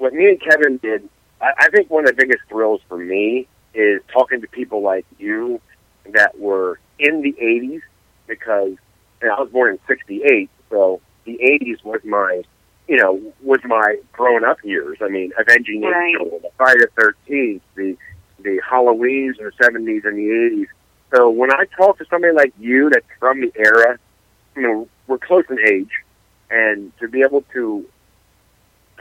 what me and Kevin did, I, I think one of the biggest thrills for me is talking to people like you that were in the 80s because know, I was born in 68, so the 80s was my, you know, was my growing up years. I mean, Avenging Right. Angel, the Friday the 13th, the, the Halloweens in the 70s and the 80s. So when I talk to somebody like you that's from the era, you know, we're close in age, and to be able to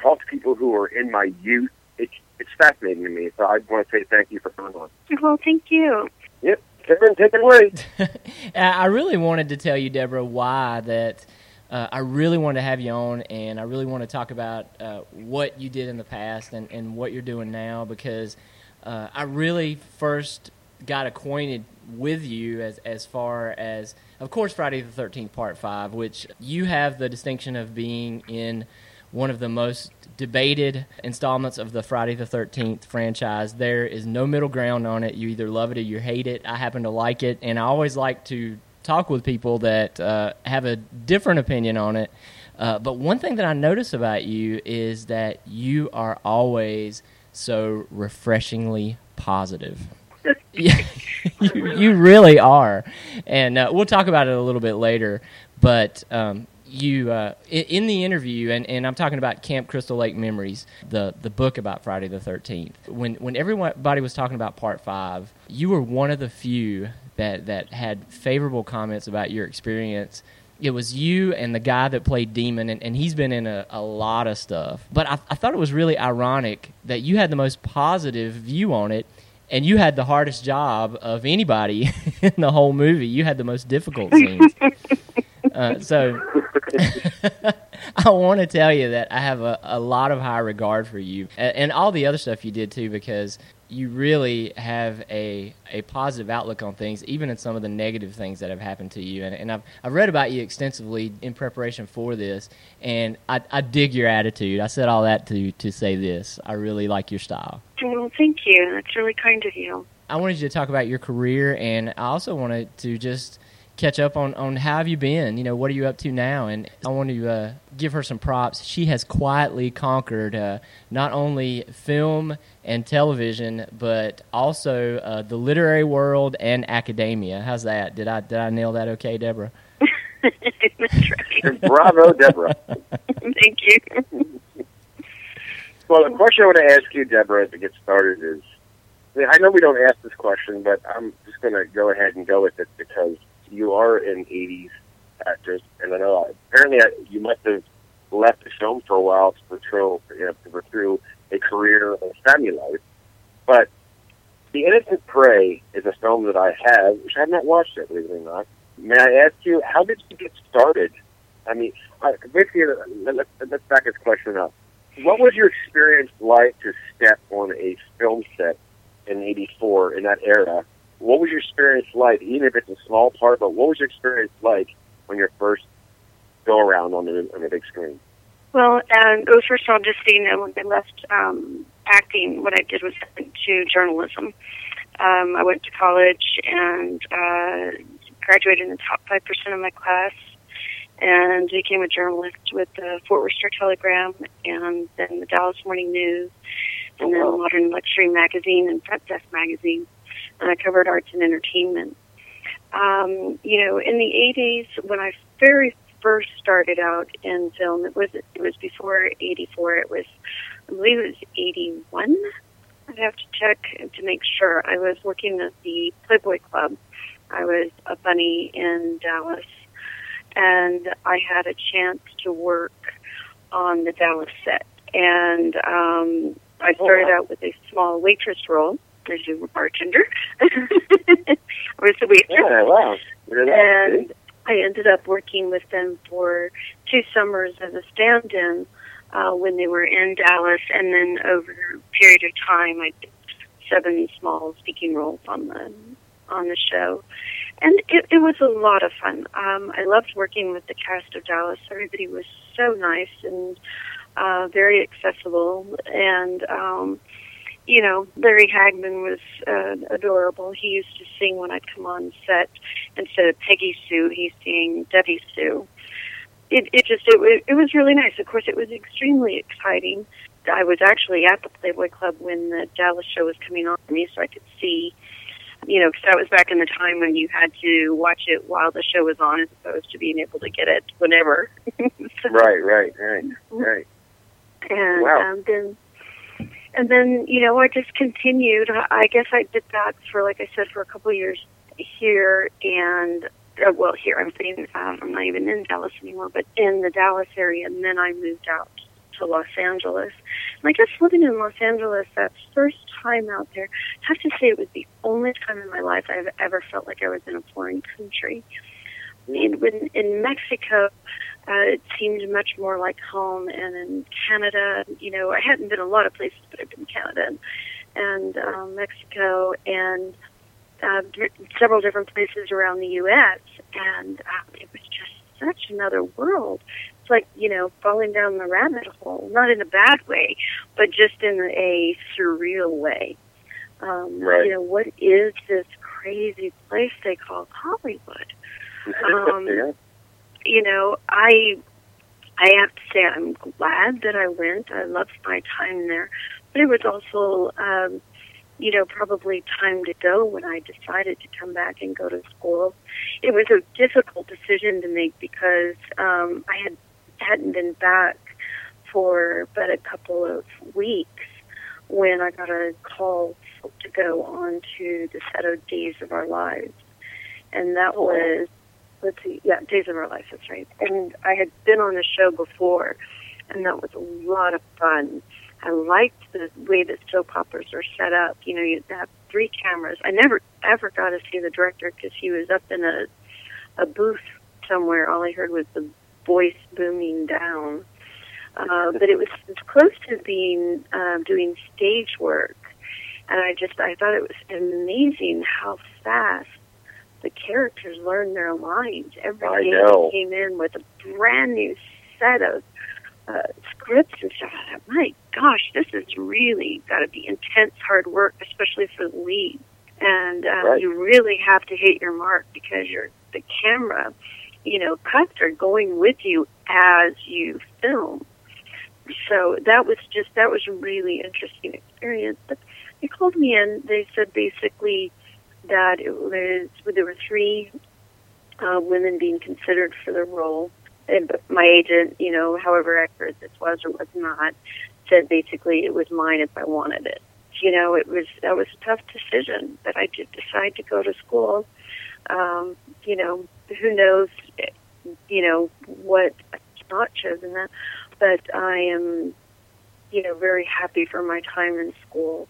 talk to people who are in my youth, it's it's fascinating to me. So I want to say thank you for coming on. Well, thank you. Yep, Kevin, take it away. I really wanted to tell you, Deborah, why that uh, I really wanted to have you on, and I really want to talk about uh, what you did in the past and, and what you're doing now because uh, I really first got acquainted with you as as far as, of course, Friday the Thirteenth Part Five, which you have the distinction of being in one of the most debated installments of the Friday the 13th franchise. There is no middle ground on it. You either love it or you hate it. I happen to like it, and I always like to talk with people that uh, have a different opinion on it. Uh, but one thing that I notice about you is that you are always so refreshingly positive. You, you really are, and uh, we'll talk about it a little bit later. But um, you, uh, in, the interview, and, and I'm talking about Camp Crystal Lake Memories, the the book about Friday the Thirteenth. When when everybody was talking about Part Five, you were one of the few that that had favorable comments about your experience it was you and the guy that played Demon, and, and he's been in a, a lot of stuff. But I, I thought it was really ironic that you had the most positive view on it, and you had the hardest job of anybody in the whole movie. You had the most difficult scenes. uh, so I want to tell you that I have a, a lot of high regard for you and, and all the other stuff you did too, because you really have a a positive outlook on things, even in some of the negative things that have happened to you. And, and I've I've read about you extensively in preparation for this, and I, I dig your attitude. I said all that to to say this. I really like your style. Well, thank you. That's really kind of you. I wanted you to talk about your career, and I also wanted to just catch up on, on how have you been? You know, what are you up to now? And I want to uh, give her some props. She has quietly conquered uh, not only film and television, but also uh, the literary world and academia. How's that? Did I did I nail that? Okay, Deborah. Bravo, Deborah. thank you. Well, the question I want to ask you, Deborah, to get started is, I know we don't ask this question, but I'm just going to go ahead and go with it because you are an 80s actress, and I know apparently I, you must have left the film for a while to pursue, you know, to pursue a career and family life. But The Innocent Prey is a film that I have, which I have not watched yet, believe it or not. May I ask you, how did you get started? I mean, I, basically, let, let, let's back this question up. What was your experience like to step on a film set in '84 in that era? What was your experience like, even if it's a small part? But what was your experience like when you first go around on the on the big screen? Well, um, it was first of all just you know, when I left um, acting, what I did was went to journalism. Um, I went to college and uh, graduated in the top five percent of my class, and became a journalist with the Fort Worth Star Telegram and then the Dallas Morning News, and then Modern Luxury Magazine and Front Desk Magazine, and I covered arts and entertainment. Um, you know, in the '80s, when I very first started out in film, it was it was before '84. It was, I believe, it was '81. I'd have to check to make sure. I was working at the Playboy Club. I was a bunny in Dallas, and I had a chance to work on the Dallas set. And um, I started out with a small waitress role. As a bartender, I was a waitress Yeah, wow. And I ended up working with them for two summers as a stand-in uh, when they were in Dallas, and then over a period of time, I did seven small speaking roles on the on the show, and it, it was a lot of fun. Um, I loved working with the cast of Dallas. Everybody was so nice and uh, very accessible, and um, you know, Larry Hagman was uh, adorable. He used to sing when I'd come on set instead of Peggy Sue. He sang Debbie Sue. It, it just it was it was really nice. Of course, it was extremely exciting I was actually at the Playboy Club when the Dallas show was coming on for me, so I could see, you know, because that was back in the time when you had to watch it while the show was on, as opposed to being able to get it whenever. so, right, right, right, right. And Wow. um, then, and then you know, I just continued. I guess I did that for, like I said, for a couple of years here, and uh, well, here I'm saying um, I'm not even in Dallas anymore, but in the Dallas area, and then I moved out to Los Angeles. And I guess living in Los Angeles, that first time out there, I have to say it was the only time in my life I've ever felt like I was in a foreign country. In, when, in Mexico, uh, it seemed much more like home, and in Canada, you know, I hadn't been a lot of places, but I've been Canada and, and um, Mexico, and uh, d- several different places around the U.S. And uh, it was just such another world. It's like you know falling down the rabbit hole, not in a bad way, but just in a surreal way. Um, Right. You know what is this crazy place they call Hollywood? Um, yeah. You know, I I have to say I'm glad that I went. I loved my time there, but it was also, um, you know, probably time to go when I decided to come back and go to school. It was a difficult decision to make because um, I had hadn't been back for but a couple of weeks when I got a call to go on to the set of Days of Our Lives, and that Oh. was let's see, yeah, Days of Our Lives, that's right. And I had been on the show before, and that was a lot of fun. I liked the way that soap operas are set up. You know, you have three cameras. I never ever got to see the director because he was up in a a booth somewhere. All I heard was the voice booming down. Uh, but it was it's close to being um, doing stage work, and I just I thought it was amazing how fast the characters learned their lines. Every I know. came in with a brand new set of uh, scripts and stuff. I thought, my gosh, this is really got to be intense, hard work, especially for the lead. And uh, Right. you really have to hit your mark because you're the camera, you know, cuts are going with you as you film. So that was just that was a really interesting experience. But they called me in. They said basically that it was there were three uh, women being considered for the role. And my agent, you know, however accurate this was or was not, said basically it was mine if I wanted it. You know, it was that was a tough decision, but I did decide to go to school. Um, you know, who knows, you know, what not chosen that, but I am, you know, very happy for my time in school.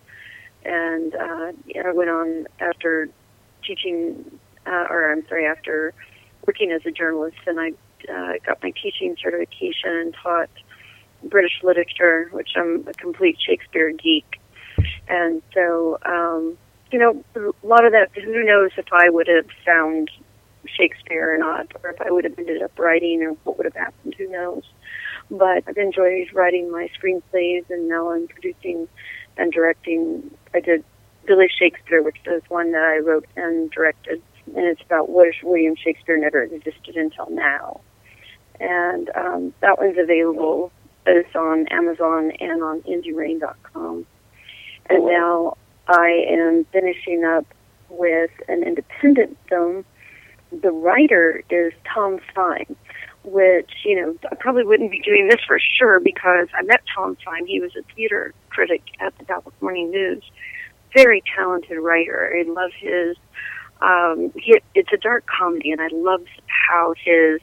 And uh, I went on after teaching, uh, or I'm sorry, after working as a journalist, and I uh, got my teaching certification and taught British literature, which I'm a complete Shakespeare geek. And so, um, you know, a lot of that, who knows if I would have found Shakespeare or not, or if I would have ended up writing, or what would have happened, who knows. But I've enjoyed writing my screenplays, and now I'm producing and directing. I did Billy Shakespeare, which is one that I wrote and directed, and it's about what William Shakespeare never existed until now. And um, that one's available both on Amazon and on IndieRain.com. And now I am finishing up with an independent film. The writer is Tom Stein, which, you know, I probably wouldn't be doing this for sure because I met Tom Stein. He was a theater critic at the Dallas Morning News. Very talented writer. I love his, um, he, it's a dark comedy and I love how his,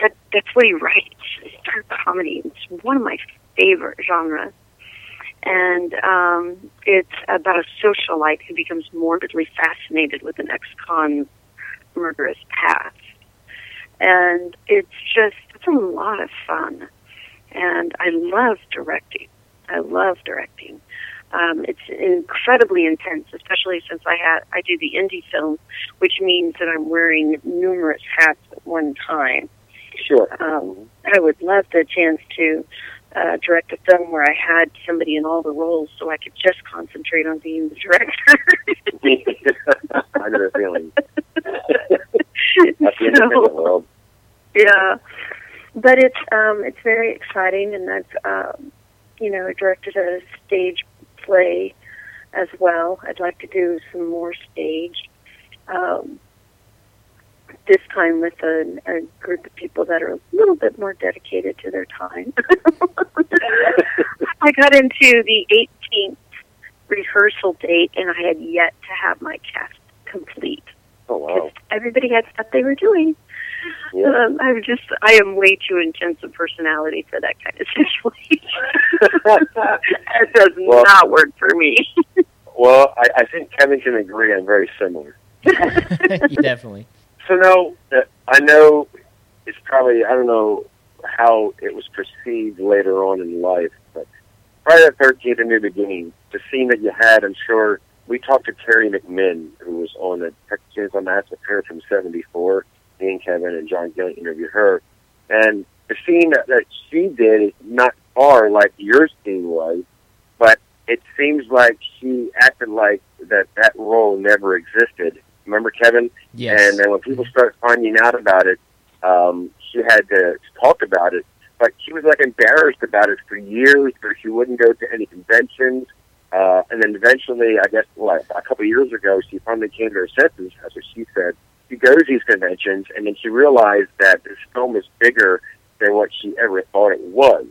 that, that's what he writes. It's dark comedy. It's one of my favorite genres and um, it's about a socialite who becomes morbidly fascinated with an ex-con's murderous past. And it's just, it's a lot of fun. And I love directing. I love directing. Um, it's incredibly intense, especially since I had I do the indie film, which means that I'm wearing numerous hats at one time. Sure. Um, I would love the chance to uh, direct a film where I had somebody in all the roles, so I could just concentrate on being the director. I know the feeling. That's the independent So- world. yeah, but it's um, it's very exciting, and I've um, you know, directed a stage play as well. I'd like to do some more stage. Um, this time with a, a group of people that are a little bit more dedicated to their time. I got into the 18th rehearsal date, and I had yet to have my cast complete. Oh wow! Everybody had stuff they were doing. Yeah. Um, I'm just, I am way too intense a personality for that kind of situation. it does well, not work for me. well, I, I think Kevin can agree. I'm very similar. Definitely. So now, uh, I know it's probably I don't know how it was perceived later on in life, but Friday the Thirteenth: A New Beginning, the scene that you had, I'm sure we talked to Teri McMinn, who was on the Texas on Chainsaw Massacre from '74. Me and Kevin and John Gill interviewed her, and the scene that, that she did is not far like your scene was, but it seems like she acted like that that role never existed Remember Kevin? Yes. And then when people start finding out about it, um, she had to talk about it. But she was like embarrassed about it for years, but she wouldn't go to any conventions. Uh, and then eventually, I guess, what, a couple of years ago, she finally came to her senses. What she said. She goes to these conventions, and then she realized that this film is bigger than what she ever thought it was.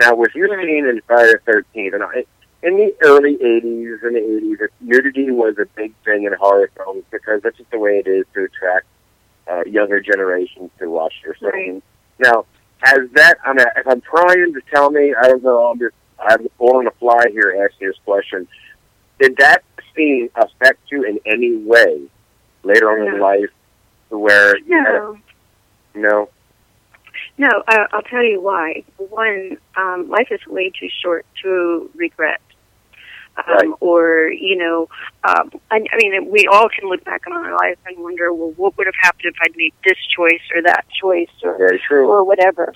Now, with being in Friday the 13th, and I, in the early 80s and the 80s, nudity was a big thing in horror films because that's just the way it is to attract uh, younger generations to watch your film. Right. Now, has that, I mean, if I'm trying to tell me, I don't know, I'm just, I'm on the fly here asking this question. Did that scene affect you in any way later on no. in life where no. you know? No, I, I'll tell you why. One, um, life is way too short to regret um, right. or you know, um, I, I mean, we all can look back on our life and wonder, well, what would have happened if I'd made this choice or that choice or or whatever.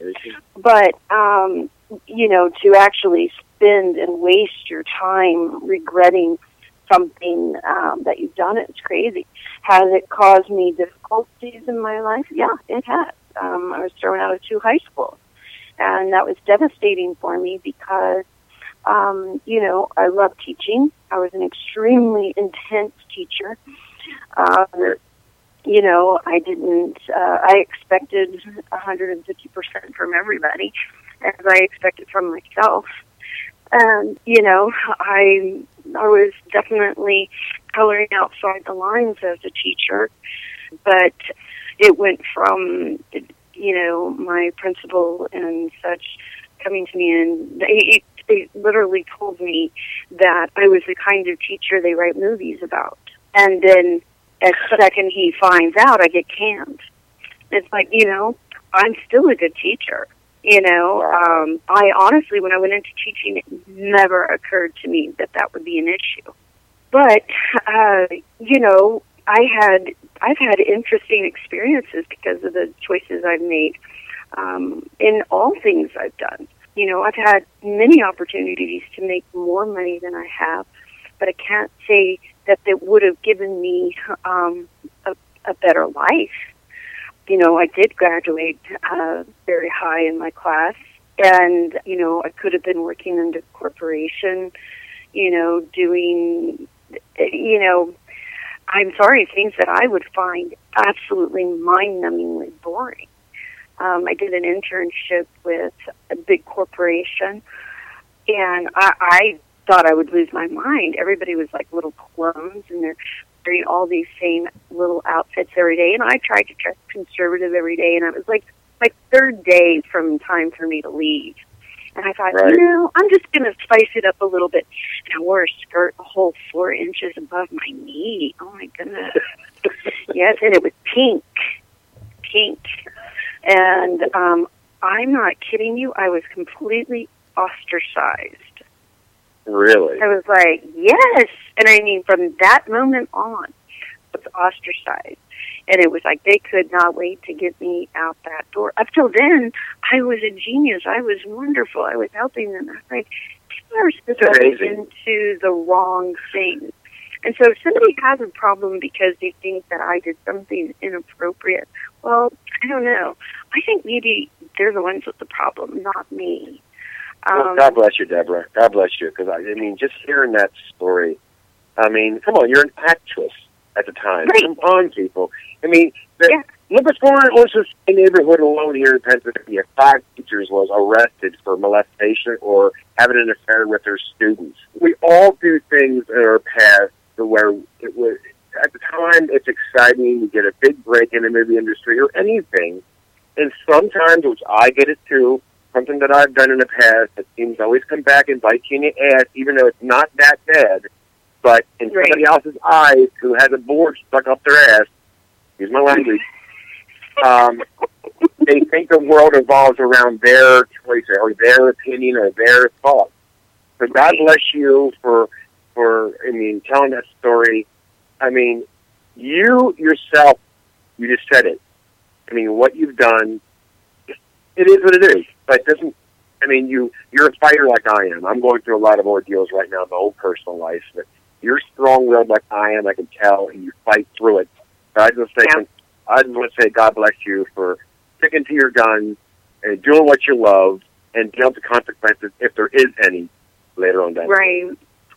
But um, you know, to actually spend and waste your time regretting something um, that you've done, it's crazy. Has it caused me difficulties in my life? Yeah, it has. Um, I was thrown out of two high schools, and that was devastating for me because um, you know, I love teaching. I was an extremely intense teacher. Um, you know, I didn't, uh, I expected 150% from everybody, as I expected from myself. And, you know, I, I was definitely coloring outside the lines as a teacher, but it went from, you know, my principal and such coming to me and they, they literally told me that I was the kind of teacher they write movies about. And then as second he finds out, I get canned. It's like, you know, I'm still a good teacher. You know, um, I honestly, when I went into teaching, it never occurred to me that that would be an issue. But, uh, you know, I had, I've had interesting experiences because of the choices I've made um, in all things I've done you know, I've had many opportunities to make more money than I have, but I can't say that it would have given me um, a, a better life. You know, I did graduate uh, very high in my class, and you know, I could have been working in a corporation. You know, doing, you know, I'm sorry, things that I would find absolutely mind-numbingly boring. Um, I did an internship with a big corporation, and I, I thought I would lose my mind. Everybody was like little clones, and they're wearing all these same little outfits every day. And I tried to dress conservative every day, and it was like my third day from time for me to leave. And I thought, right. you know, I'm just going to spice it up a little bit. And I wore a skirt a whole four inches above my knee. Oh my goodness. yes, and it was pink. Pink. And um, I'm not kidding you. I was completely ostracized. Really? I was like, yes. And I mean, from that moment on, I was ostracized. And it was like they could not wait to get me out that door. Up till then, I was a genius. I was wonderful. I was helping them. I was like, people are stepping into the wrong thing. And so if somebody has a problem because they think that I did something inappropriate, well, I don't know. I think maybe they're the ones with the problem, not me. Well, Um, God bless you, Deborah. God bless you. Because I, I mean, just hearing that story. I mean, come on, you're an actress at the time. Right. Come on, people. I mean, the, Yeah. look what's going on in the neighborhood alone here in Pennsylvania. Five teachers was arrested for molestation or having an affair with their students. We all do things in our past to where it was at the time it's exciting. You get a big break in the movie industry or anything, and sometimes, which I get it too, something that I've done in the past that seems to always come back and bite you in the ass, even though it's not that bad. But in Right. somebody else's eyes who has a board stuck up their ass, use my language, um, they think the world revolves around their choice or their opinion or their thoughts. So God bless you for for I mean telling that story. I mean, you yourself, you just said it. I mean, what you've done, it is what it is. But it doesn't. I mean, you you're a fighter like I am. I'm going through a lot of ordeals right now in my own personal life. But you're strong-willed like I am. I can tell, and you fight through it. But I just say, Yeah. I just want to say, God bless you for sticking to your guns and doing what you love and dealing with the consequences if there is any later on down. Right.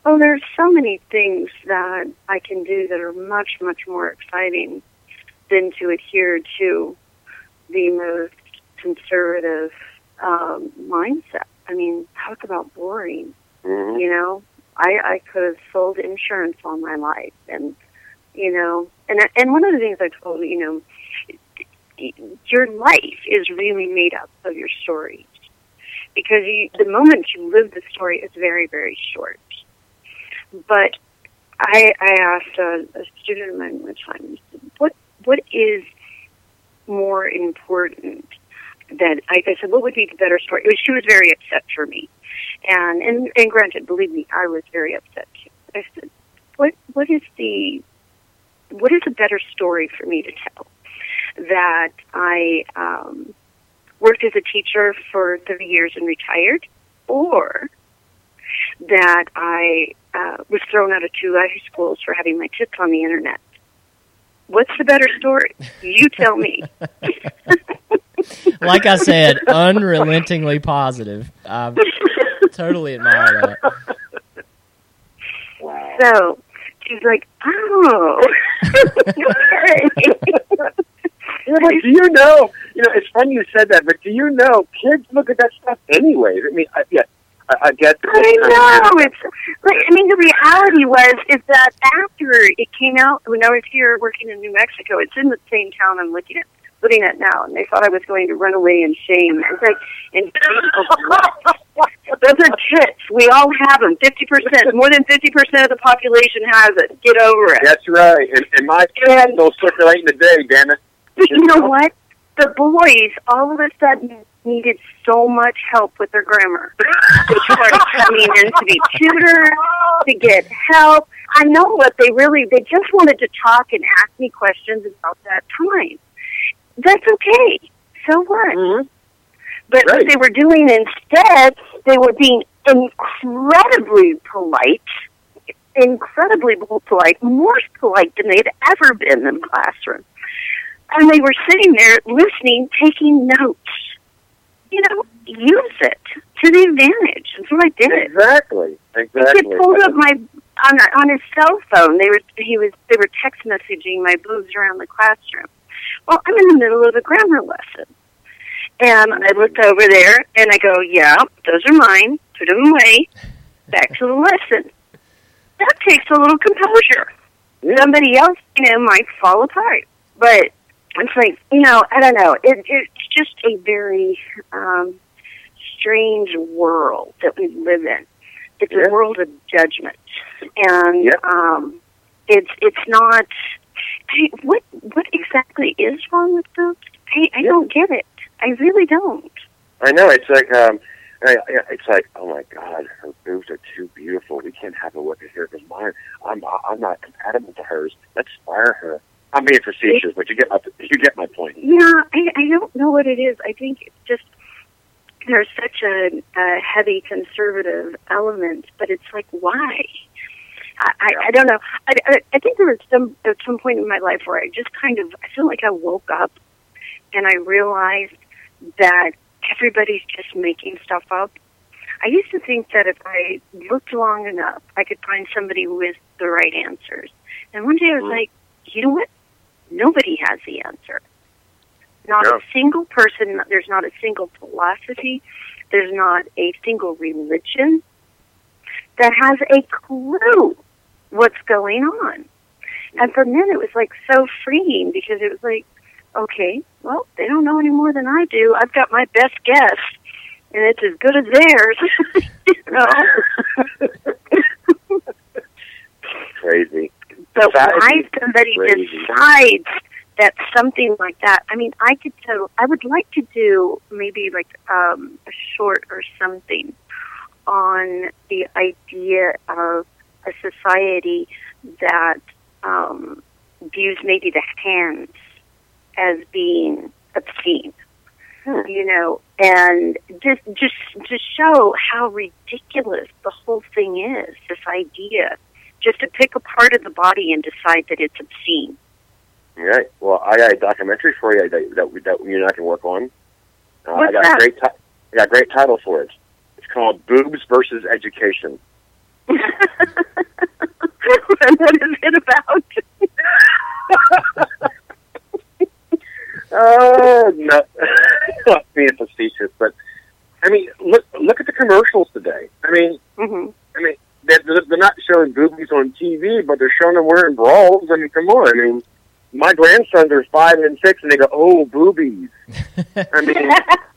Oh, there's so many things that I can do that are much, much more exciting than to adhere to the most conservative um, mindset. I mean, talk about boring. Mhm. You know, I I could have sold insurance all my life, and you know, and and one of the things I told you know, your life is really made up of your stories because you, the moment you live the story is very very short. But I I asked a, a student of mine one time, what what is more important that I, I said, what would be the better story? Was, she was very upset for me. And, and, and granted, believe me, I was very upset too. I said, what, what is the, what is a better story for me to tell? That I, um, worked as a teacher for 30 years and retired, or that I, uh, was thrown out of two high schools for having my tits on the internet. What's the better story? You tell me. like I said, unrelentingly positive. I totally admire that. Wow. So she's like, oh, okay. Yeah, but do you know? You know, it's funny you said that, but do you know kids look at that stuff anyways? I mean, I, yeah, I, I get. I know it's like I mean the reality was is that after it came out when I was here working in New Mexico, it's in the same town I'm looking at living at now, and they thought I was going to run away in shame. It's like in those are tits. We all have them. Fifty percent, more than fifty percent of the population has it. Get over it. That's right, and, and my And still circulating today. Damn it! But you know what? The boys all of a sudden needed so much help with their grammar. They started coming in to be tutored, to get help. I know what they really, they just wanted to talk and ask me questions about that time. That's okay. So what? Mm-hmm. But Right. what they were doing instead, they were being incredibly polite, incredibly polite, more polite than they'd ever been in the classroom. And they were sitting there listening, taking notes. You know, use it to the advantage. That's what I did. Exactly. Exactly. He pulled up my on on his cell phone. They were he was they were text messaging my boobs around the classroom. Well, I'm in the middle of a grammar lesson, and I looked over there and I go, "Yeah, those are mine. Put them away. Back to the lesson." That takes a little composure. Somebody else, you know, might fall apart, but it's like you know, I don't know. It, it's just a very um, strange world that we live in. It's Yeah. a world of judgment, and Yeah. um, it's it's not. I, what what exactly is wrong with them? I, I Yeah. don't get it. I really don't. I know. It's like um, I, I- it's like oh my god, her boobs are too beautiful. We can't have a us here because mine. I'm I'm not compatible to hers. Let's fire her. I'm being facetious, but you get my you get my point. Yeah, I, I don't know what it is. I think it's just there's such a, a heavy conservative element, but it's like why? I, I, I don't know. I, I, I think there was some at some point in my life where I just kind of I feel like I woke up and I realized that everybody's just making stuff up. I used to think that if I looked long enough, I could find somebody with the right answers. And one day I was Mhm. like, you know what? Nobody has the answer. Not Yeah. a single person, there's not a single philosophy, there's not a single religion that has a clue what's going on. And for men, it was like so freeing because it was like, okay, well, they don't know any more than I do. I've got my best guess, and it's as good as theirs. you know? Crazy. but That why somebody crazy. decides that something like that? I mean, I could so I would like to do maybe like um, a short or something on the idea of a society that um, views maybe the hands as being obscene. Hmm. You know, and just just to show how ridiculous the whole thing is. This idea, just to pick a part of the body and decide that it's obscene. Right. Well, I got a documentary for you that that, that you and I can work on. Uh, I got that? a great ti- I got a great title for it. It's called Boobs versus Education. What is it about? Oh no, not being facetious, but I mean, look look at the commercials today. I mean, hmm I mean, they're, they're not showing boobies on TV, but they're showing them wearing bras. I mean, come on. I mean, my grandsons are five and six, and they go, "Oh, boobies." I mean,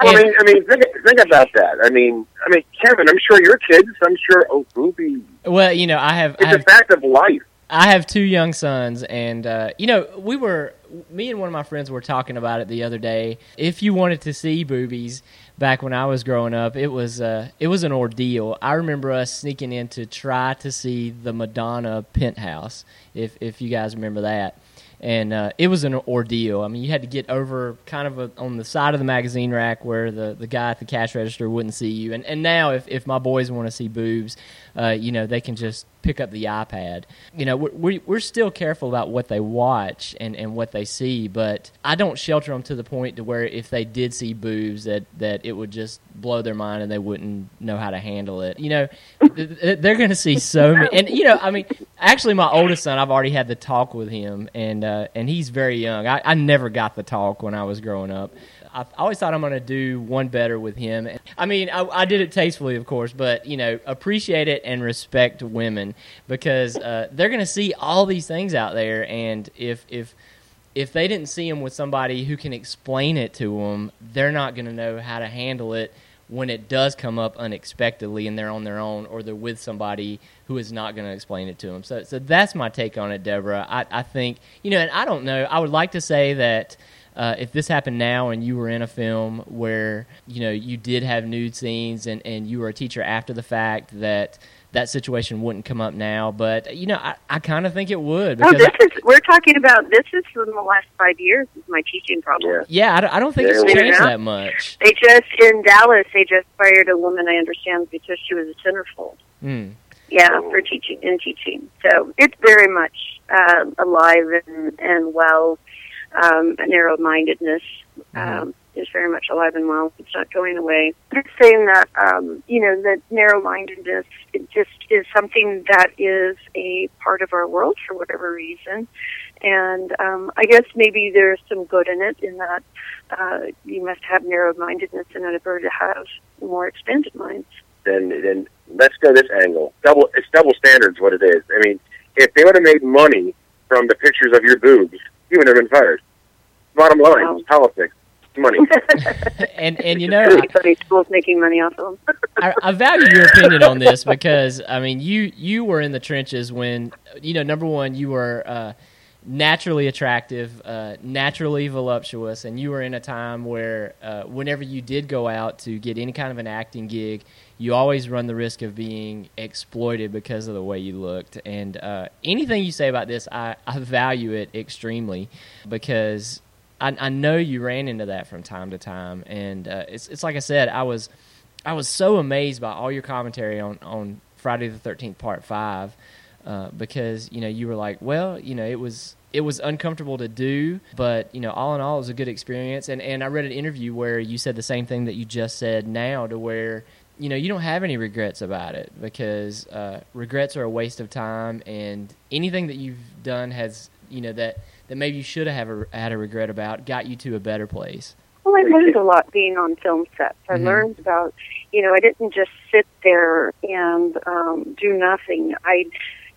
I mean, I mean, think, think about that. I mean, I mean, Kevin, I'm sure your kids. I'm sure. Oh, boobies. well, you know, I have I It's have a fact of life. I have two young sons, and uh, you know, we were me and one of my friends were talking about it the other day. If you wanted to see boobies back when I was growing up, it was uh, it was an ordeal. I remember us sneaking in to try to see the Madonna penthouse. If if you guys remember that. And uh, it was an ordeal. I mean, you had to get over kind of a, on the side of the magazine rack where the, the guy at the cash register wouldn't see you. And and now, if, if my boys want to see boobs, uh, you know, they can just pick up the iPad. You know, we're, we- we're still careful about what they watch and, and what they see, but I don't shelter them to the point to where if they did see boobs, that, that it would just blow their mind and they wouldn't know how to handle it. You know, th- th- they're going to see so many. And, you know, I mean, actually, my oldest son, I've already had the talk with him, and, uh, and he's very young. I, I never got the talk when I was growing up. I always thought I'm going to do one better with him. I mean, I, I did it tastefully, of course, but you know, appreciate it and respect women because uh, they're going to see all these things out there, and if if if they didn't see them with somebody who can explain it to them, they're not going to know how to handle it when it does come up unexpectedly and they're on their own or they're with somebody who is not going to explain it to them. So, so that's my take on it, Deborah. I, I think, you know, and I don't know, I would like to say that uh, if this happened now and you were in a film where, you know, you did have nude scenes and, and you were a teacher after the fact, that that situation wouldn't come up now. But, you know, I, I kind of think it would. Oh, Because this is we're talking about this is in the last five years is my teaching problem. Yeah. yeah, I don't, I don't think Yeah, it's changed that much. They just in Dallas they just fired a woman I understand because she was a centerfold. Mm. Yeah, for teaching in teaching. So it's very much uh, alive and and well. Um, narrow mindedness um, is very much alive and well. It's not going away. Just saying that um, you know that narrow mindedness just is something that is a part of our world for whatever reason. And um, I guess maybe there's some good in it in that uh, you must have narrow mindedness in order to have more expanded minds. then then let's go this angle. Double it's double standards what it is. I mean, if they would have made money from the pictures of your boobs, you would have been fired. Bottom line, Wow. it's politics. Money. and and you know, It's. Schools making money off of them. I, I value your opinion on this because I mean you you were in the trenches when you know number one you were uh, naturally attractive, uh, naturally voluptuous, and you were in a time where uh, whenever you did go out to get any kind of an acting gig, you always run the risk of being exploited because of the way you looked. And uh, anything you say about this, I, I value it extremely because I, I know you ran into that from time to time, and uh, it's it's like I said, I was I was so amazed by all your commentary on on Friday the Thirteenth Part Five uh, because you know you were like, well, you know, it was it was uncomfortable to do, but you know, all in all, it was a good experience. And and I read an interview where you said the same thing that you just said now, to where you know you don't have any regrets about it because uh, regrets are a waste of time, and anything that you've done has you know that that maybe you should have a, had a regret about got you to a better place. Well, I learned a lot being on film sets. I Mhm. learned about, you know, I didn't just sit there and um, do nothing. I,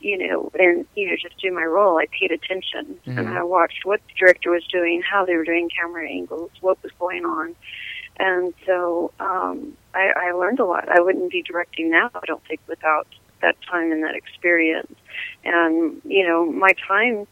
you know, and you know, just do my role. I paid attention and Mhm. I watched what the director was doing, how they were doing camera angles, what was going on, and so um, I, I learned a lot. I wouldn't be directing now, I don't think, without that time and that experience. And you know, my time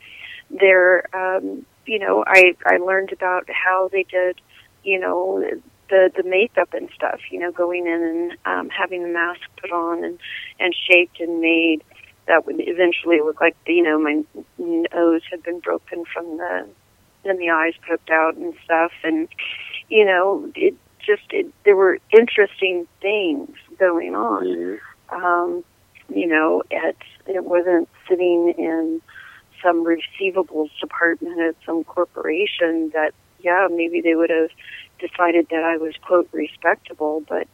there, um, you know, I I learned about how they did you know the the makeup and stuff you know going in and um having the mask put on and and shaped and made that would eventually look like you know my nose had been broken from the and the eyes poked out and stuff and you know it just it, there were interesting things going on Mhm. um, you know, it it wasn't sitting in some receivables department at some corporation that yeah, maybe they would have decided that I was quote respectable, but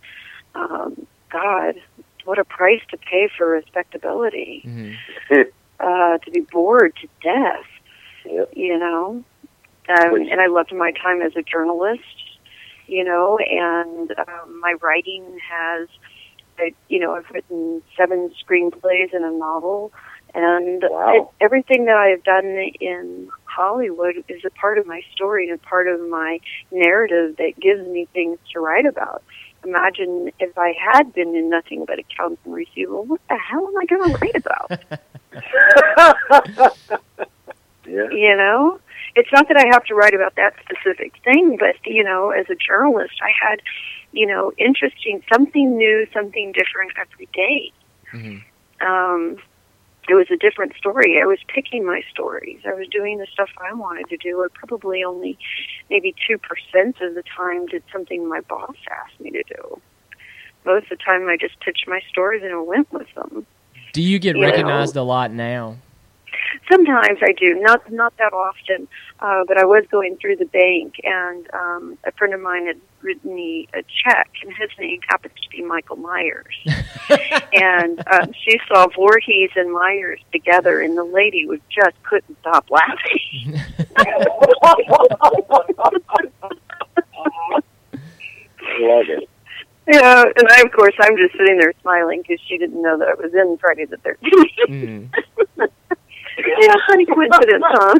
um God, what a price to pay for respectability. hmm Uh to be bored to death, Yep. you know. Um, and I loved my time as a journalist, you know, and um, my writing has, I, you know, I've written seven screenplays and a novel, and Wow. it, everything that I've done in Hollywood is a part of my story and a part of my narrative that gives me things to write about. Imagine if I had been in nothing but accounts and receivable, what the hell am I going to write about? yeah. you know it's not that i have to write about that specific thing but you know as a journalist i had you know interesting something new something different every day hmm um it was a different story. I was picking my stories. I was doing the stuff i wanted to do. Or probably only maybe two percent of the time did something my boss asked me to do. Most of the time i just pitched my stories and I went with them. Do you get You know. recognized a lot now? Sometimes I do, not not that often. Uh, but I was going through the bank, and um, a friend of mine had written me a check, and his name happens to be Michael Myers. and um, she saw Voorhees and Myers together, and the lady was just couldn't stop laughing. Love it. Yeah, and I, of course, I'm just sitting there smiling because she didn't know that I was in Friday the 13th. Mhm. yeah, funny coincidence, huh?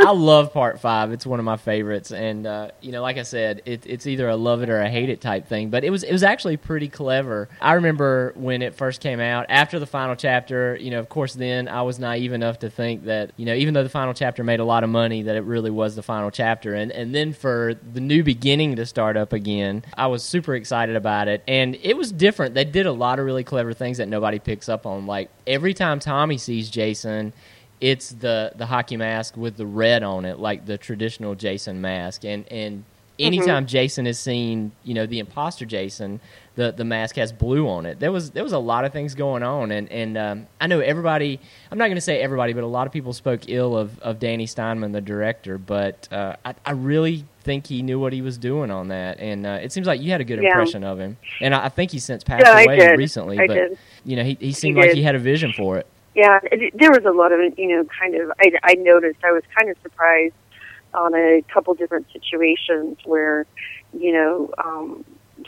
I love part five. It's one of my favorites, and uh, you know, like I said, it, it's either a love it or a hate it type thing. But it was it was actually pretty clever. I remember when it first came out. After the final chapter, you know, of course, then I was naive enough to think that you know, even though the final chapter made a lot of money, that it really was the final chapter. And and then for the new beginning to start up again, I was super excited about it, and it was different. They did a lot of really clever things that nobody picks up on. Like every time Tommy sees Jason it's the the hockey mask with the red on it, like the traditional Jason mask. And and anytime Jason is seen, you know, the imposter Jason, the the mask has blue on it. There was there was a lot of things going on, and and um, I know everybody. I'm not going to say everybody, but a lot of people spoke ill of of Danny Steinmann, the director. But uh, I, I really think he knew what he was doing on that, and uh, it seems like you had a good Yeah. impression of him. And I, I think he's since passed Yeah, away recently, I but did. you know, he he seemed like did. he had a vision for it. Yeah, it, there was a lot of, you know, kind of, I, I noticed, I was kind of surprised on a couple different situations where, you know, um,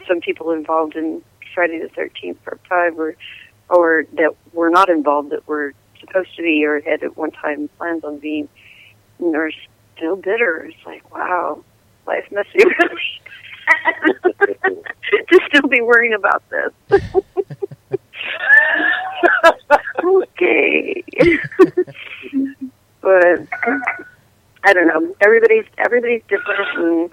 some people involved in Friday the 13th Part 5 were, or that were not involved that were supposed to be or had at one time plans on being, and they're still bitter. It's like, wow, life must be really, to still be worrying about this. okay. but I don't know. Everybody's everybody's different, and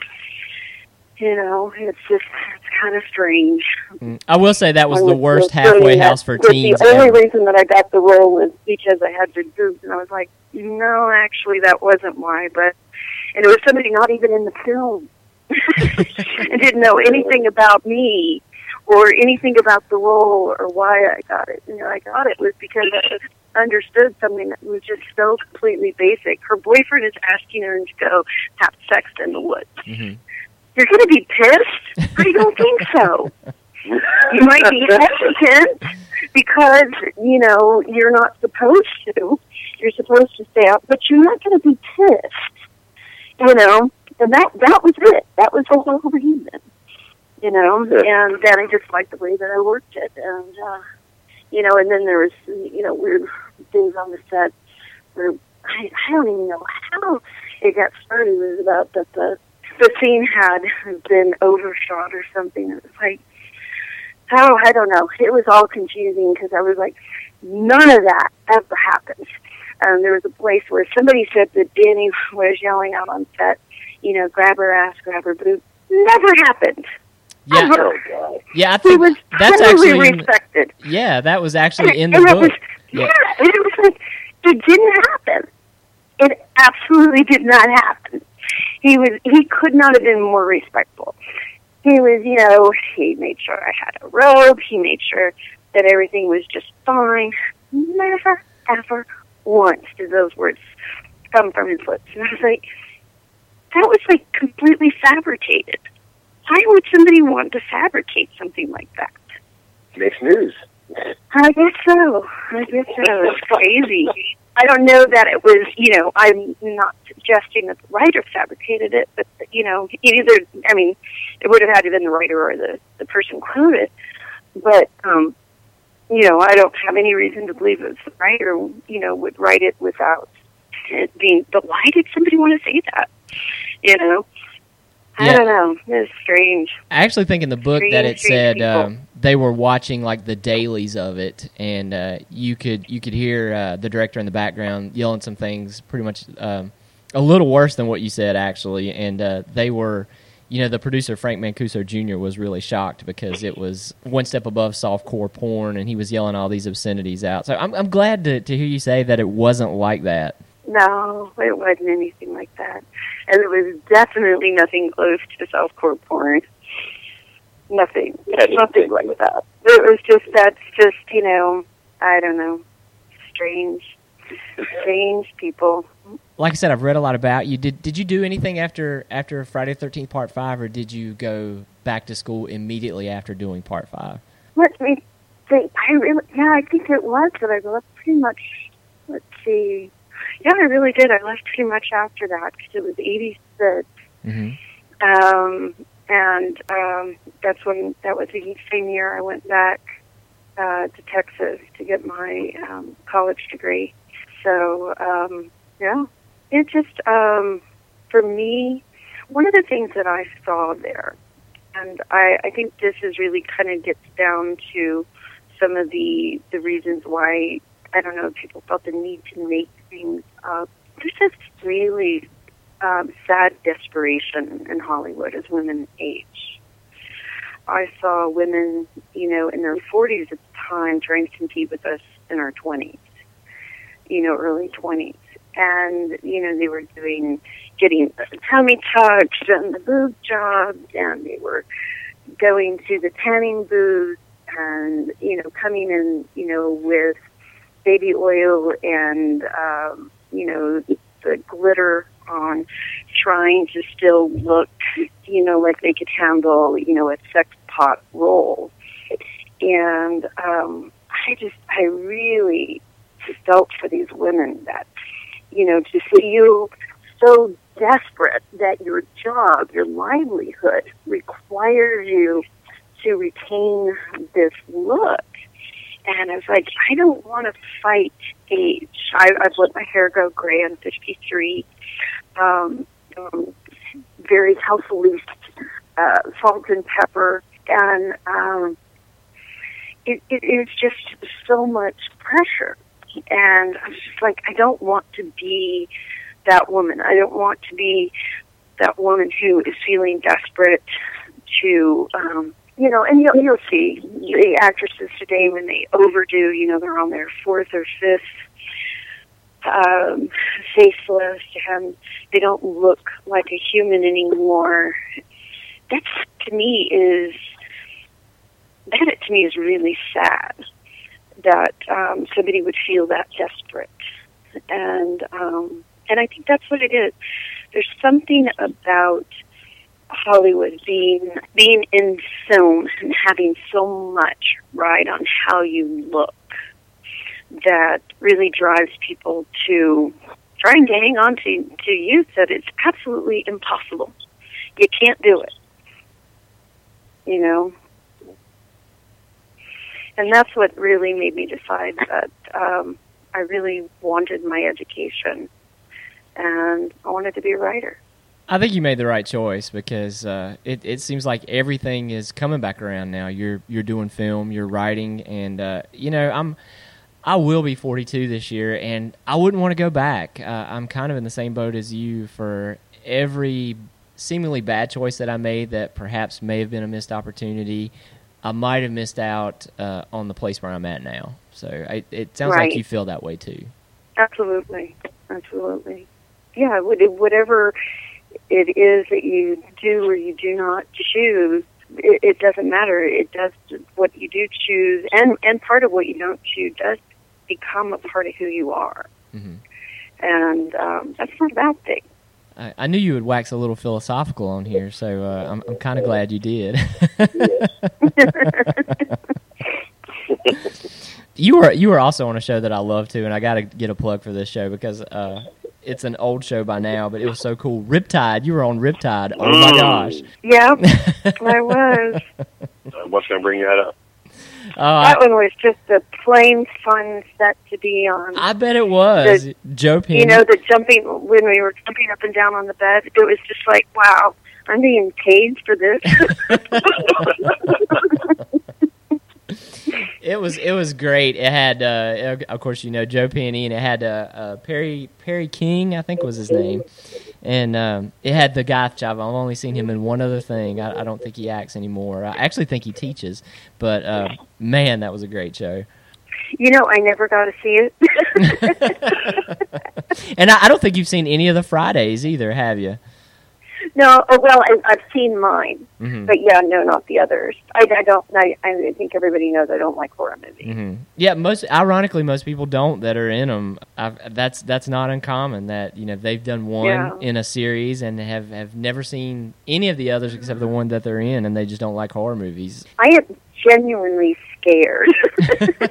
you know, it's just it's kind of strange. Mm. I will say that was And the worst halfway house for teens The only ever. reason that I got the role was because I had big boobs, and I was like, no, actually, that wasn't why. But and it was somebody not even in the film, and didn't know anything about me or anything about the role or why I got it. You know, I got it was because I understood something that was just so completely basic. Her boyfriend is asking her to go have sex in the woods. hmm You're going to be pissed? I don't think so. you might be hesitant because you know you're not supposed to. You're supposed to stay out, but you're not going to be pissed. You know, and that that was it. That was the whole reason. You know, Yeah. and then I just liked the way that I worked it, and uh, you know, and then there was you know weird things on the set where I, I don't even know how it got started. It was about that the the scene had been overshot or something. It was like, oh, I don't know. It was all confusing because I was like, none of that ever happened. Um, there was a place where somebody said that Danny was yelling out on set, you know, grab her ass, grab her boob. Never happened. Yeah, Oh God. yeah. I He think was that's totally actually in, yeah, that was actually in the and book. was, Yeah. yeah, and it was like it didn't happen. It absolutely did not happen. He was he could not have been more respectful. He was, you know, he made sure I had a robe. He made sure that everything was just fine. Never, ever once did those words come from his lips. And I was like, that was like completely fabricated. Why would somebody want to fabricate something like that? Makes news. I guess so. I guess so. It's crazy. I don't know that it was, you know, I'm not suggesting that the writer fabricated it, but, you know, either, I mean, it would have had to have been the writer or the, the person quoted. But, um, you know, I don't have any reason to believe that the writer, you know, would write it without it being, but why did somebody want to say that? You know? I Yeah. don't know. It's strange. I actually think in the book that it Strange, strange said um, they were watching like the dailies of it, and uh, you could you could hear uh, the director in the background yelling some things, pretty much um, a little worse than what you said actually, and uh, they were. You know, the producer Frank Mancuso Jr. was really shocked because it was one step above softcore porn, and he was yelling all these obscenities out. So I'm, I'm glad to, to hear you say that it wasn't like that. No, it wasn't anything like that. And it was definitely nothing close to softcore porn. Nothing. Nothing like that. It was just, that's just, you know, I don't know, strange, strange people. Like I said, I've read a lot about you. Did did you do anything after after Friday the Thirteenth Part Five, or did you go back to school immediately after doing Part Five? Let me think. I really, yeah, I think it was that I left pretty much, let's see. Yeah, I really did. I left pretty much after that because it was 86. Mm-hmm. Um, and um, that's when that was the same year I went back uh, to Texas to get my um, college degree. So um, yeah, it just um, for me, one of the things that I saw there, and I, I think this is really kind of gets down to some of the the reasons why I don't know people felt the need to make things up. There's this really um, sad desperation in Hollywood as women age. I saw women, you know, in their 40s at the time trying to compete with us in our 20s, you know, early 20s. And, you know, they were doing, getting the tummy tucks and the boob jobs, and they were going to the tanning booth and, you know, coming in, you know, with baby oil and, um, you know, the glitter on trying to still look, you know, like they could handle, you know, a sex pot role. And um, I just, I really felt for these women that, you know, to see you so desperate that your job, your livelihood requires you to retain this look. And I was like, I don't want to fight age. I, I've let my hair go gray. I'm 53 um, um, very healthily uh, salt and pepper, and um, it, it is just so much pressure. And I was just like, I don't want to be that woman. I don't want to be that woman who is feeling desperate to, um, you know, and you'll, you'll see the actresses today when they overdo, you know, they're on their fourth or fifth um, faceless and they don't look like a human anymore. That's to me is that to me is really sad that um, somebody would feel that desperate, and um, and I think that's what it is. There's something about Hollywood being being in film and having so much right on how you look that really drives people to trying to hang on to to youth that it's absolutely impossible. You can't do it. You know. And that's what really made me decide that um, I really wanted my education and I wanted to be a writer. I think you made the right choice because uh, it it seems like everything is coming back around now. You're you're doing film, you're writing, and uh, you know I'm I will be 42 this year, and I wouldn't want to go back. Uh, I'm kind of in the same boat as you for every seemingly bad choice that I made that perhaps may have been a missed opportunity. I might have missed out uh, on the place where I'm at now. So I, it sounds Right. like you feel that way too. Absolutely, absolutely. Yeah, whatever it is that you do or you do not choose, it, it doesn't matter. It does what you do choose, and and part of what you don't choose does become a part of who you are, hmm and um, that's not a bad thing. I, I knew you would wax a little philosophical on here, so uh, I'm, I'm kind of glad you did. you were you were also on a show that I love too, and I got to get a plug for this show because uh, it's an old show by now, but it was so cool. Riptide, you were on Riptide. Oh my Mm. gosh! Yeah, I was. Uh, what's going to bring that up? Oh, That one was just a plain fun set to be on. I bet it was Joe Penny. you know, the jumping when we were jumping up and down on the bed, it was just like, wow, I'm being paid for this. It was it was great. It had, uh, of course, you know Joe Penny, and it had uh, uh, Perry Perry King, I think was his name, and um, it had the guy. which I've only seen him in one other thing. I, I don't think he acts anymore. I actually think he teaches, but uh, man, that was a great show. you know, I never got to see it. And I, I don't think you've seen any of the Fridays either, have you? No, oh, well, I, I've seen mine, hmm but yeah, no, not the others. I, I don't. I, I think everybody knows I don't like horror movies. hmm Yeah, most ironically, most people don't that are in them. I've, that's that's not uncommon. That you know they've done one Yeah. in a series and have have never seen any of the others except the one that they're in, and they just don't like horror movies. I am genuinely scared.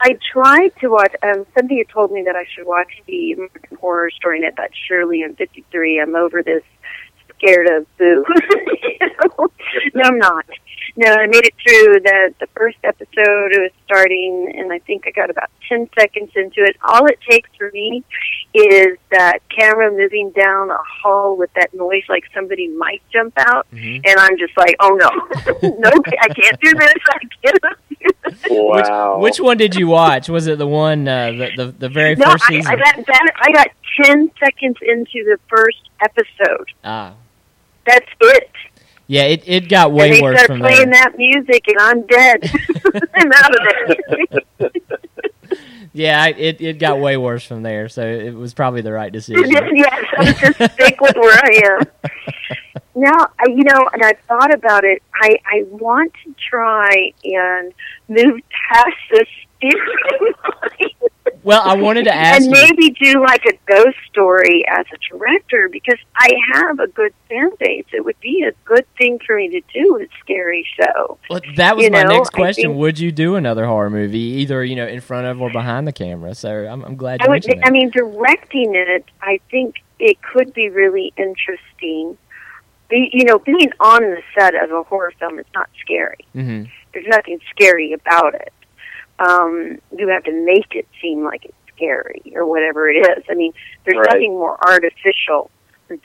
I, tried to watch. Um, somebody had told me that I should watch the American Horror Story, and I thought, surely I'm 53. I'm over this scared of boo. No, I'm not. No, I made it through the the first episode. It was starting, and I think I got about ten seconds into it. All it takes for me is that camera moving down a hall with that noise, like somebody might jump out, Mhm. and I'm just like, oh no, no, I can't do this. I can't. Wow. Which, which one did you watch? Was it the one uh, the, the the very No, first I, season? I got that. I got ten seconds into the first episode. ah, That's it. yeah, it it got and way they worse start from playing there. that music, and I'm dead. I'm out of there. Yeah, I- it it got way worse from there. So it was probably the right decision. yes, I'm just stick with where I am. Now, I, you know, and I've thought about it. I I want to try and move past this theory. Well, I wanted to ask and maybe do like a ghost story as a director because I have a good fan base. It would be a good thing for me to do a scary show. Well, that was You my know, next question. think- Would you do another horror movie, either you know in front of or behind the camera? So I'm, I'm glad you I would. that. I mean, directing it, I think it could be really interesting. Be, you know, being on the set of a horror film is not scary. hmm There's nothing scary about it. Um, you have to make it seem like it's scary or whatever it is. I mean, there's Right. nothing more artificial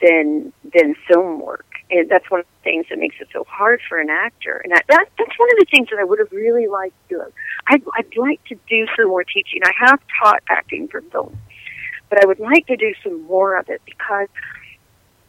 than than film work, and that's one of the things that makes it so hard for an actor. And that, that that's one of the things that I would have really liked to do. I'd, I'd like to do some more teaching. I have taught acting for film, but I would like to do some more of it because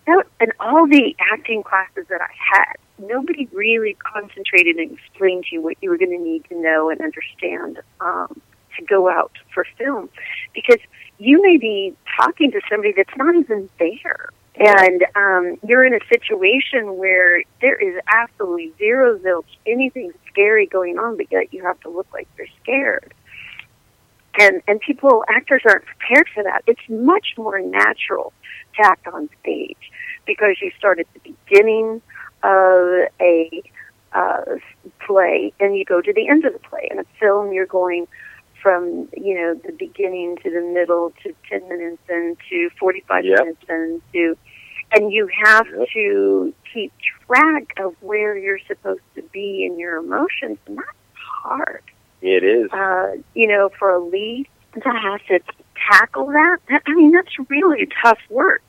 that, in all the acting classes that I had, nobody really concentrated and explained to you what you were going to need to know and understand um, to go out for film, because you may be talking to somebody that's not even there. And um, you're in a situation where there is absolutely zero zilch anything scary going on, but yet you have to look like you're scared. And and people actors aren't prepared for that. It's much more natural to act on stage because you start at the beginning of a uh, play and you go to the end of the play. In a film, you're going from you know the beginning to the middle to ten minutes into forty five Yep. minutes into, and you have Yep. to keep track of where you're supposed to be in your emotions, and that's hard. It is. Uh, you know, for a lead to have to tackle that, that I mean, that's really tough work.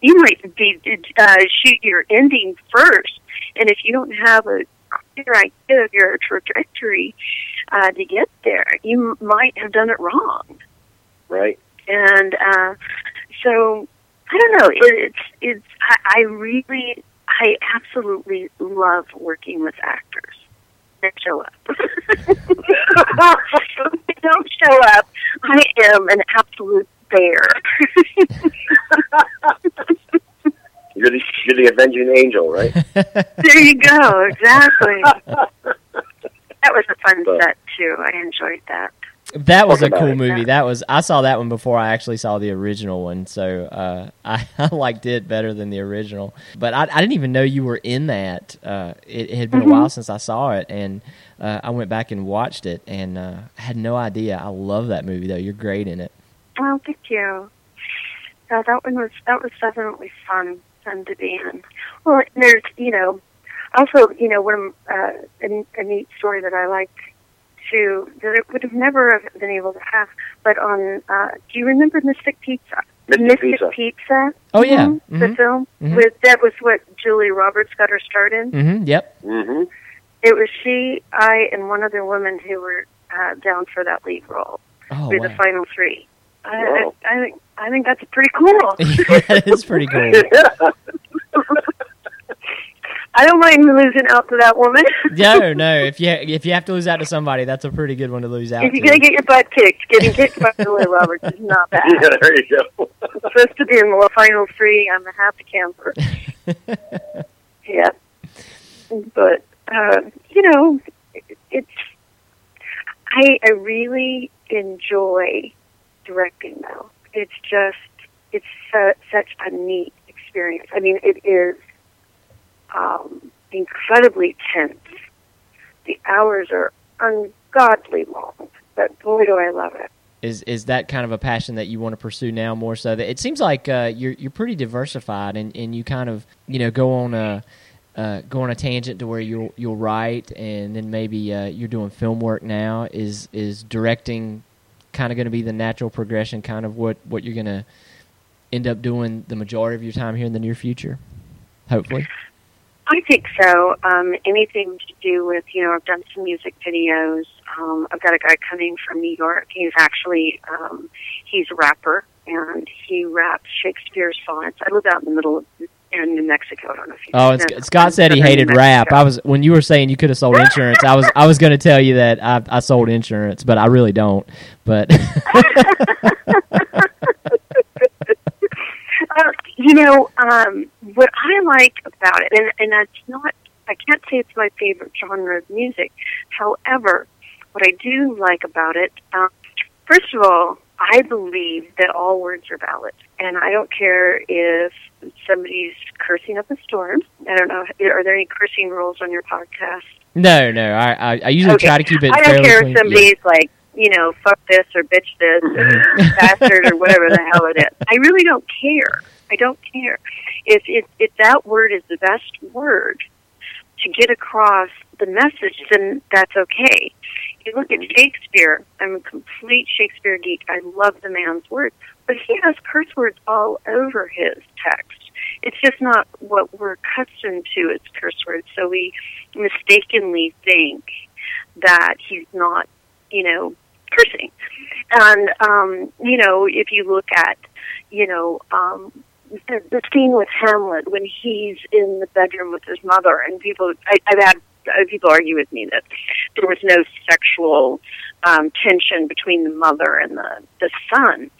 You might be uh, shoot your ending first, and if you don't have a clear idea of your trajectory uh, to get there, you might have done it wrong. Right. And uh, so, I don't know. It, it's it's. I, I really, I absolutely love working with actors show up. if they don't show up, I am an absolute bear. You're the, you're the avenging angel, right? there you go. Exactly. That was a fun But- set too. I enjoyed that. That was a cool movie. That was I saw that one before I actually saw the original one, so uh, I, I liked it better than the original. But I, I didn't even know you were in that. Uh, it, it had been Mhm. a while since I saw it, and uh, I went back and watched it, and uh, I had no idea. I love that movie though. You're great in it. Oh, thank you. Yeah, that one was that was definitely fun fun to be in. Well, there's you know, also you know, one uh, a, a neat story that I like to that it would have never have been able to have. But on, uh, do you remember Mystic Pizza? Mystic Pizza. Pizza. Oh, yeah. Mhm, the Mhm. film Mhm. with that was what Julia Roberts got her start in. Mm-hmm. Yep. Mm-hmm. It was she, I, and one other woman who were uh, down for that lead role. Oh We're the final three. I, Wow. I, I think I think that's pretty cool. that is pretty cool. I don't mind losing out to that woman. No, no. If you if you have to lose out to somebody, that's a pretty good one to lose out to if you're to. gonna get your butt kicked, getting kicked by Julia Roberts is not bad. yeah, there you go. supposed to be in the final three. I'm a happy camper. Yeah, but uh, you know, it- it's I I really enjoy directing though. It's just it's su- such a neat experience. I mean, it is um, incredibly tense. The hours are ungodly long, but boy, do I love it. is is that kind of a passion that you want to pursue now more so that it seems like uh, you're you're pretty diversified and, and you kind of you know go on a uh, go on a tangent to where you'll you'll write and then maybe uh, you're doing film work now is is directing kind of going to be the natural progression kind of what what you're going to end up doing the majority of your time here in the near future hopefully I think so. Um, anything to do with, you know, I've done some music videos. Um, I've got a guy coming from New York. He's actually, um, he's a rapper and he raps Shakespeare sonnets. I live out in the middle of in New Mexico. I don't know if you Oh, know. Sc- Scott said he hated rap. I was when you were saying you could have sold insurance. I was I was going to tell you that I, I sold insurance, but I really don't. But you know, um, what I like about it, and, and that's not, I can't say it's my favorite genre of music. However, what I do like about it, um, first of all, I believe that all words are valid. And I don't care if somebody's cursing up a storm. I don't know, are there any cursing rules on your podcast? no, no, I I, I usually Okay. try to keep it. I don't care clean. if somebody's like, you know, fuck this or bitch this or mm-hmm. bastard or whatever the hell it is. I really don't care. I don't care. If if if that word is the best word to get across the message, then that's okay. You look at Shakespeare. I'm a complete Shakespeare geek. I love the man's words, but he has curse words all over his text. It's just not what we're accustomed to as curse words. So we mistakenly think that he's not, you know, cursing. And um, you know, if you look at, you know, um, the, the scene with Hamlet when he's in the bedroom with his mother, and people, I, I've had uh, people argue with me that there was no sexual um, tension between the mother and the the son.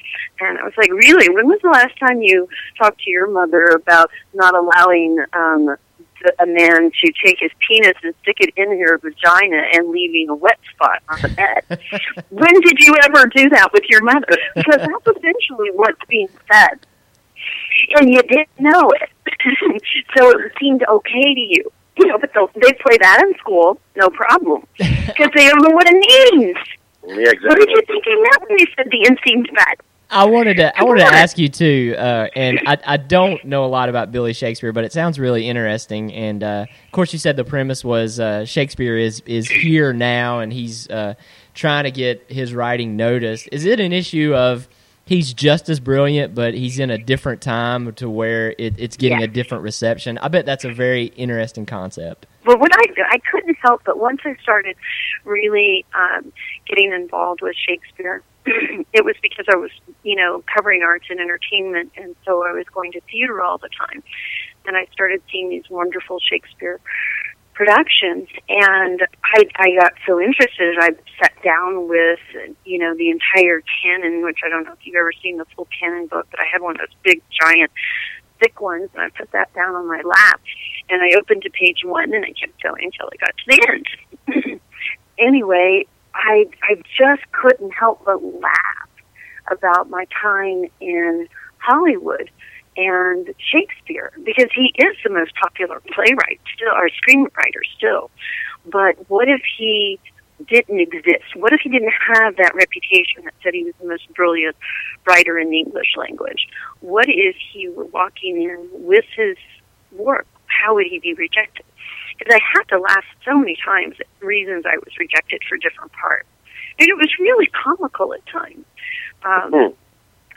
And I was like, really? When was the last time you talked to your mother about not allowing um, a man to take his penis and stick it in her vagina and leaving a wet spot on the bed. when did you ever do that with your mother? Because that's essentially what's being said. And you didn't know it. so it seemed okay to you. You know, but they play that in school, no problem. Because they don't know what it means. Yeah, exactly. What did you think it meant when they said the enseamed bed? I wanted to I wanted to ask you too, uh, and I, I don't know a lot about Billy Shakespeare, but it sounds really interesting. And uh, of course, you said the premise was uh, Shakespeare is is here now, and he's uh, trying to get his writing noticed. Is it an issue of he's just as brilliant, but he's in a different time to where it, it's getting Yeah. a different reception? I bet that's a very interesting concept. But what I I couldn't help but once I started really um, getting involved with Shakespeare, it was because I was you know covering arts and entertainment, and so I was going to theater all the time, and I started seeing these wonderful Shakespeare productions, and I I got so interested. I sat down with you know the entire canon, which I don't know if you've ever seen the full canon book, but I had one of those big giant thick ones, and I put that down on my lap, and I opened to page one, and I kept going until I got to the end. anyway, I I just couldn't help but laugh about my time in Hollywood and Shakespeare because he is the most popular playwright still or screenwriter still. But what if he didn't exist? What if he didn't have that reputation that said he was the most brilliant writer in the English language? What if he were walking in with his work? How would he be rejected? Because I had to laugh so many times at reasons I was rejected for different parts. And it was really comical at times. Um,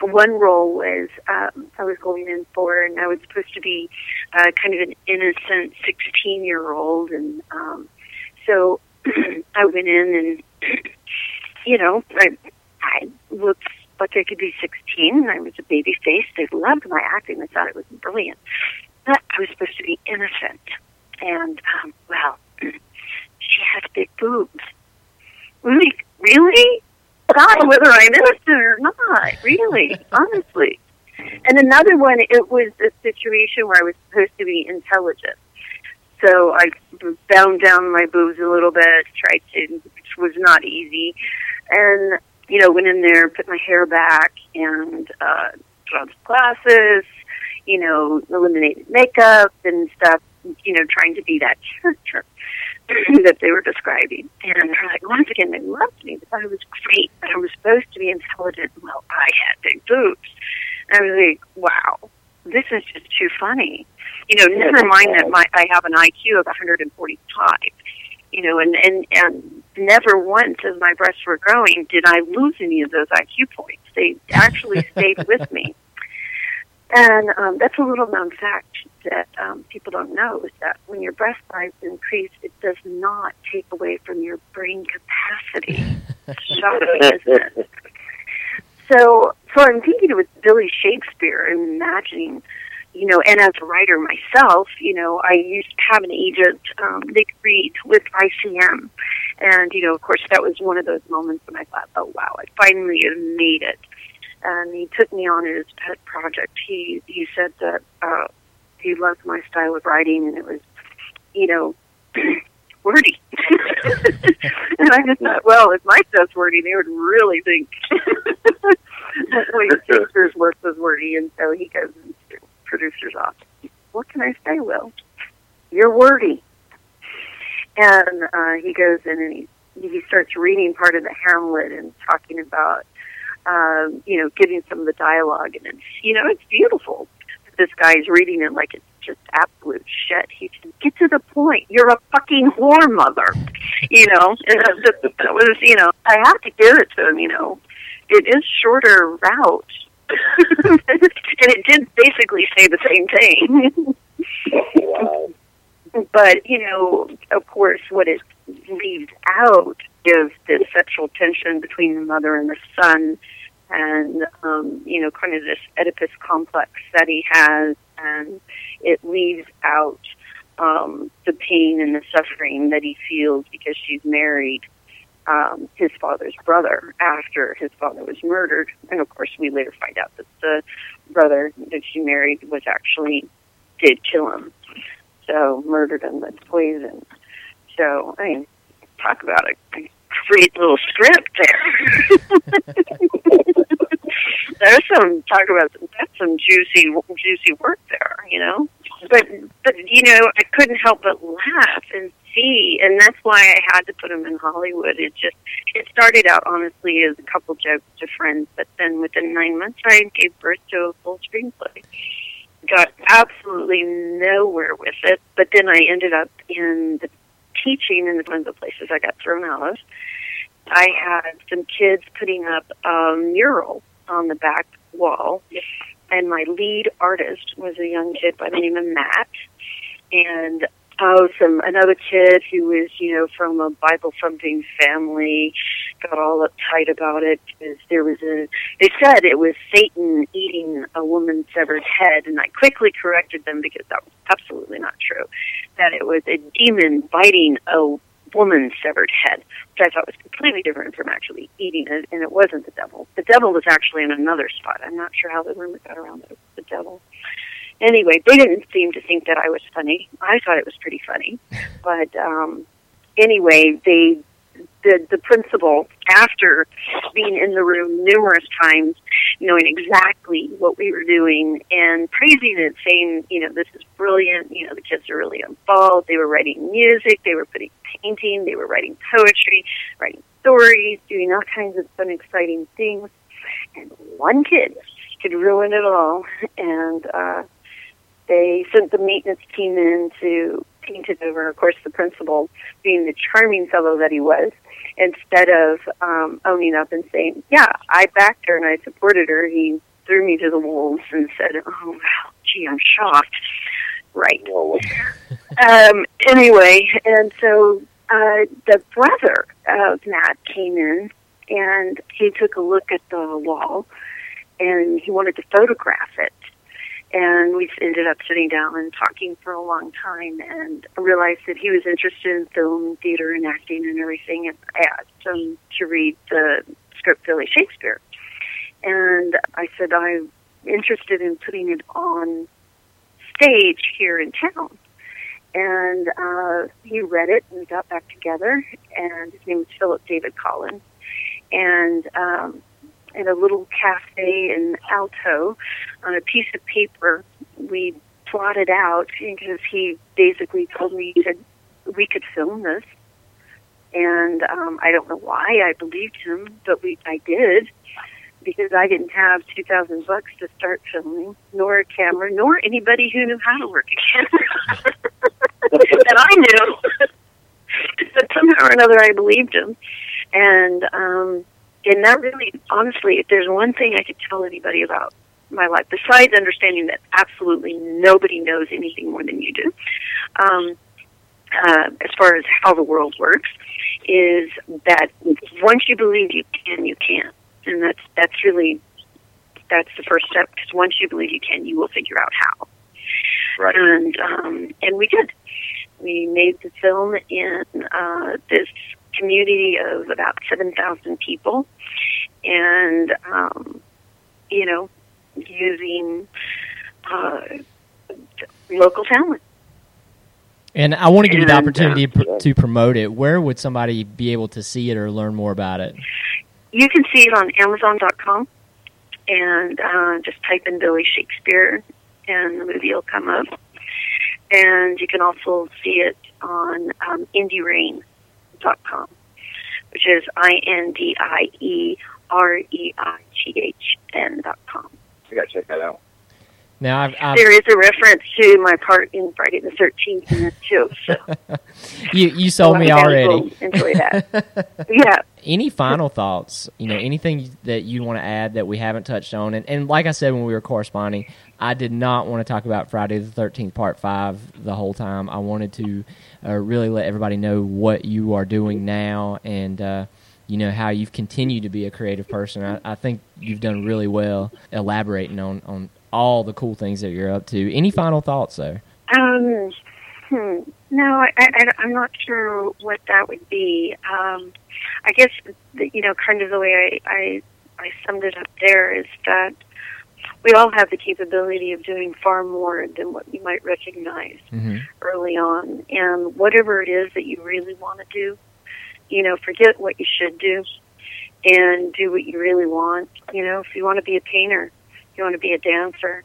one role was um, I was going in for, and I was supposed to be uh, kind of an innocent 16 year old, and um, so I went in and you know I I looked like I could be 16, and I was a baby face. They loved my acting; they thought it was brilliant. But I was supposed to be innocent, and um, well, she had big boobs. Really, really? I whether I'm innocent or not. Really, honestly. And another one, it was a situation where I was supposed to be intelligent. So I bound down my boobs a little bit, tried to, which was not easy. And, you know, went in there, put my hair back, and uh, some glasses, you know, eliminated makeup and stuff, you know, trying to be that character that they were describing. And they're like, once again, they loved me. They thought it was great. I was supposed to be intelligent. Well, I had big boobs. And I was like, wow, this is just too funny. You know, never mind that my I have an IQ of 145. You know, and and and never once as my breasts were growing did I lose any of those IQ points. They actually stayed with me. And um, that's a little known fact that um, people don't know is that when your breast size increase, it does not take away from your brain capacity. Shocking, isn't it? So, so I'm thinking it was Billy Shakespeare and imagining, you know, and as a writer myself, you know, I used to have an agent, um, Nick Reed with ICM. And, you know, of course, that was one of those moments when I thought, oh, wow, I finally have made it. And he took me on his pet project. He, he said that, uh, he loved my style of writing and it was, you know, wordy. and I just thought, well, if my stuff's wordy, they would really think William Shakespeare's work was wordy. And so he goes into producer's office. What can I say, Will? You're wordy. And uh, he goes in and he he starts reading part of the Hamlet and talking about, um, you know, giving some of the dialogue, and it's you know it's beautiful. This guy's reading it like it's just absolute shit. He said, "Get to the point. You're a fucking whore, mother." You know, and that, that, that was you know I have to give it to him. You know, it is shorter route. and it did basically say the same thing. wow. but you know, of course, what it leaves out is the sexual tension between the mother and the son, and um, you know, kind of this Oedipus complex that he has, and it leaves out um, the pain and the suffering that he feels because she's married um, his father's brother after his father was murdered, and of course, we later find out that the brother that she married was actually did kill him. So murdered him. with poison. So I mean, talk about a, a great little script there. There's some talk about that's some juicy juicy work there, you know. But but you know, I couldn't help but laugh and see, and that's why I had to put him in Hollywood. It just it started out honestly as a couple jokes to friends, but then within nine months, I gave birth to a full screenplay. Got absolutely nowhere with it, but then I ended up in the teaching in one of the places I got thrown out of. I had some kids putting up a mural on the back wall, and my lead artist was a young kid by the name of Matt, and oh, some another kid who was, you know, from a Bible thumping family, got all uptight about it because there was a. They said it was Satan eating a woman's severed head, and I quickly corrected them because that was absolutely not true. That it was a demon biting a woman's severed head, which I thought was completely different from actually eating it, and it wasn't the devil. The devil was actually in another spot. I'm not sure how the rumor got around the, the devil anyway, they didn't seem to think that I was funny. I thought it was pretty funny, but um, anyway, they the the principal after being in the room numerous times, knowing exactly what we were doing and praising it, saying, you know, this is brilliant. You know, the kids are really involved. They were writing music. They were putting painting. They were writing poetry, writing stories, doing all kinds of fun, exciting things. And one kid could ruin it all, and. uh they sent the maintenance team in to paint it over. Of course, the principal, being the charming fellow that he was, instead of um, owning up and saying, "Yeah, I backed her and I supported her," he threw me to the wolves and said, "Oh, well, gee, I'm shocked." Right. um, anyway, and so uh, the brother of Matt came in and he took a look at the wall and he wanted to photograph it and we ended up sitting down and talking for a long time and realized that he was interested in film, theater, and acting and everything. And I asked him to read the script Billy Shakespeare. And I said, I'm interested in putting it on stage here in town. And uh, he read it and we got back together. And his name was Philip David Collins. And um, in a little cafe in Alto on a piece of paper. We plotted out because he basically told me we could film this, and um, I don't know why I believed him, but we I did because I didn't have two thousand bucks to start filming, nor a camera, nor anybody who knew how to work a camera that I knew. but somehow or another, I believed him, and um, and that really, honestly, if there's one thing I could tell anybody about my life, besides understanding that absolutely nobody knows anything more than you do, um, uh, as far as how the world works, is that once you believe you can, you can, and that's that's really that's the first step. Because once you believe you can, you will figure out how. Right. And um, and we did. We made the film in uh, this community of about 7,000 people. And, um, you know, using uh, local talent. And I want to give you the opportunity uh, to promote it. Where would somebody be able to see it or learn more about it? You can see it on Amazon.com and uh, just type in Billy Shakespeare and the movie will come up. And you can also see it on um, Indie Rain com, which is I N D I E R E I G H N dot com. You gotta check that out. Now, I've, I've, there is a reference to my part in Friday the Thirteenth in it too. So you you sold me already. Enjoy that. yeah. Any final thoughts? You know, anything that you want to add that we haven't touched on? And, and like I said when we were corresponding, I did not want to talk about Friday the Thirteenth Part Five the whole time. I wanted to uh, really let everybody know what you are doing now and. Uh, you know how you've continued to be a creative person. I, I think you've done really well elaborating on, on all the cool things that you're up to. Any final thoughts, there? Um, hmm. No, I, I'm not sure what that would be. Um, I guess you know, kind of the way I, I I summed it up there is that we all have the capability of doing far more than what you might recognize hmm early on. And whatever it is that you really want to do, you know, forget what you should do and do what you really want. You know, if you want to be a painter, you want to be a dancer,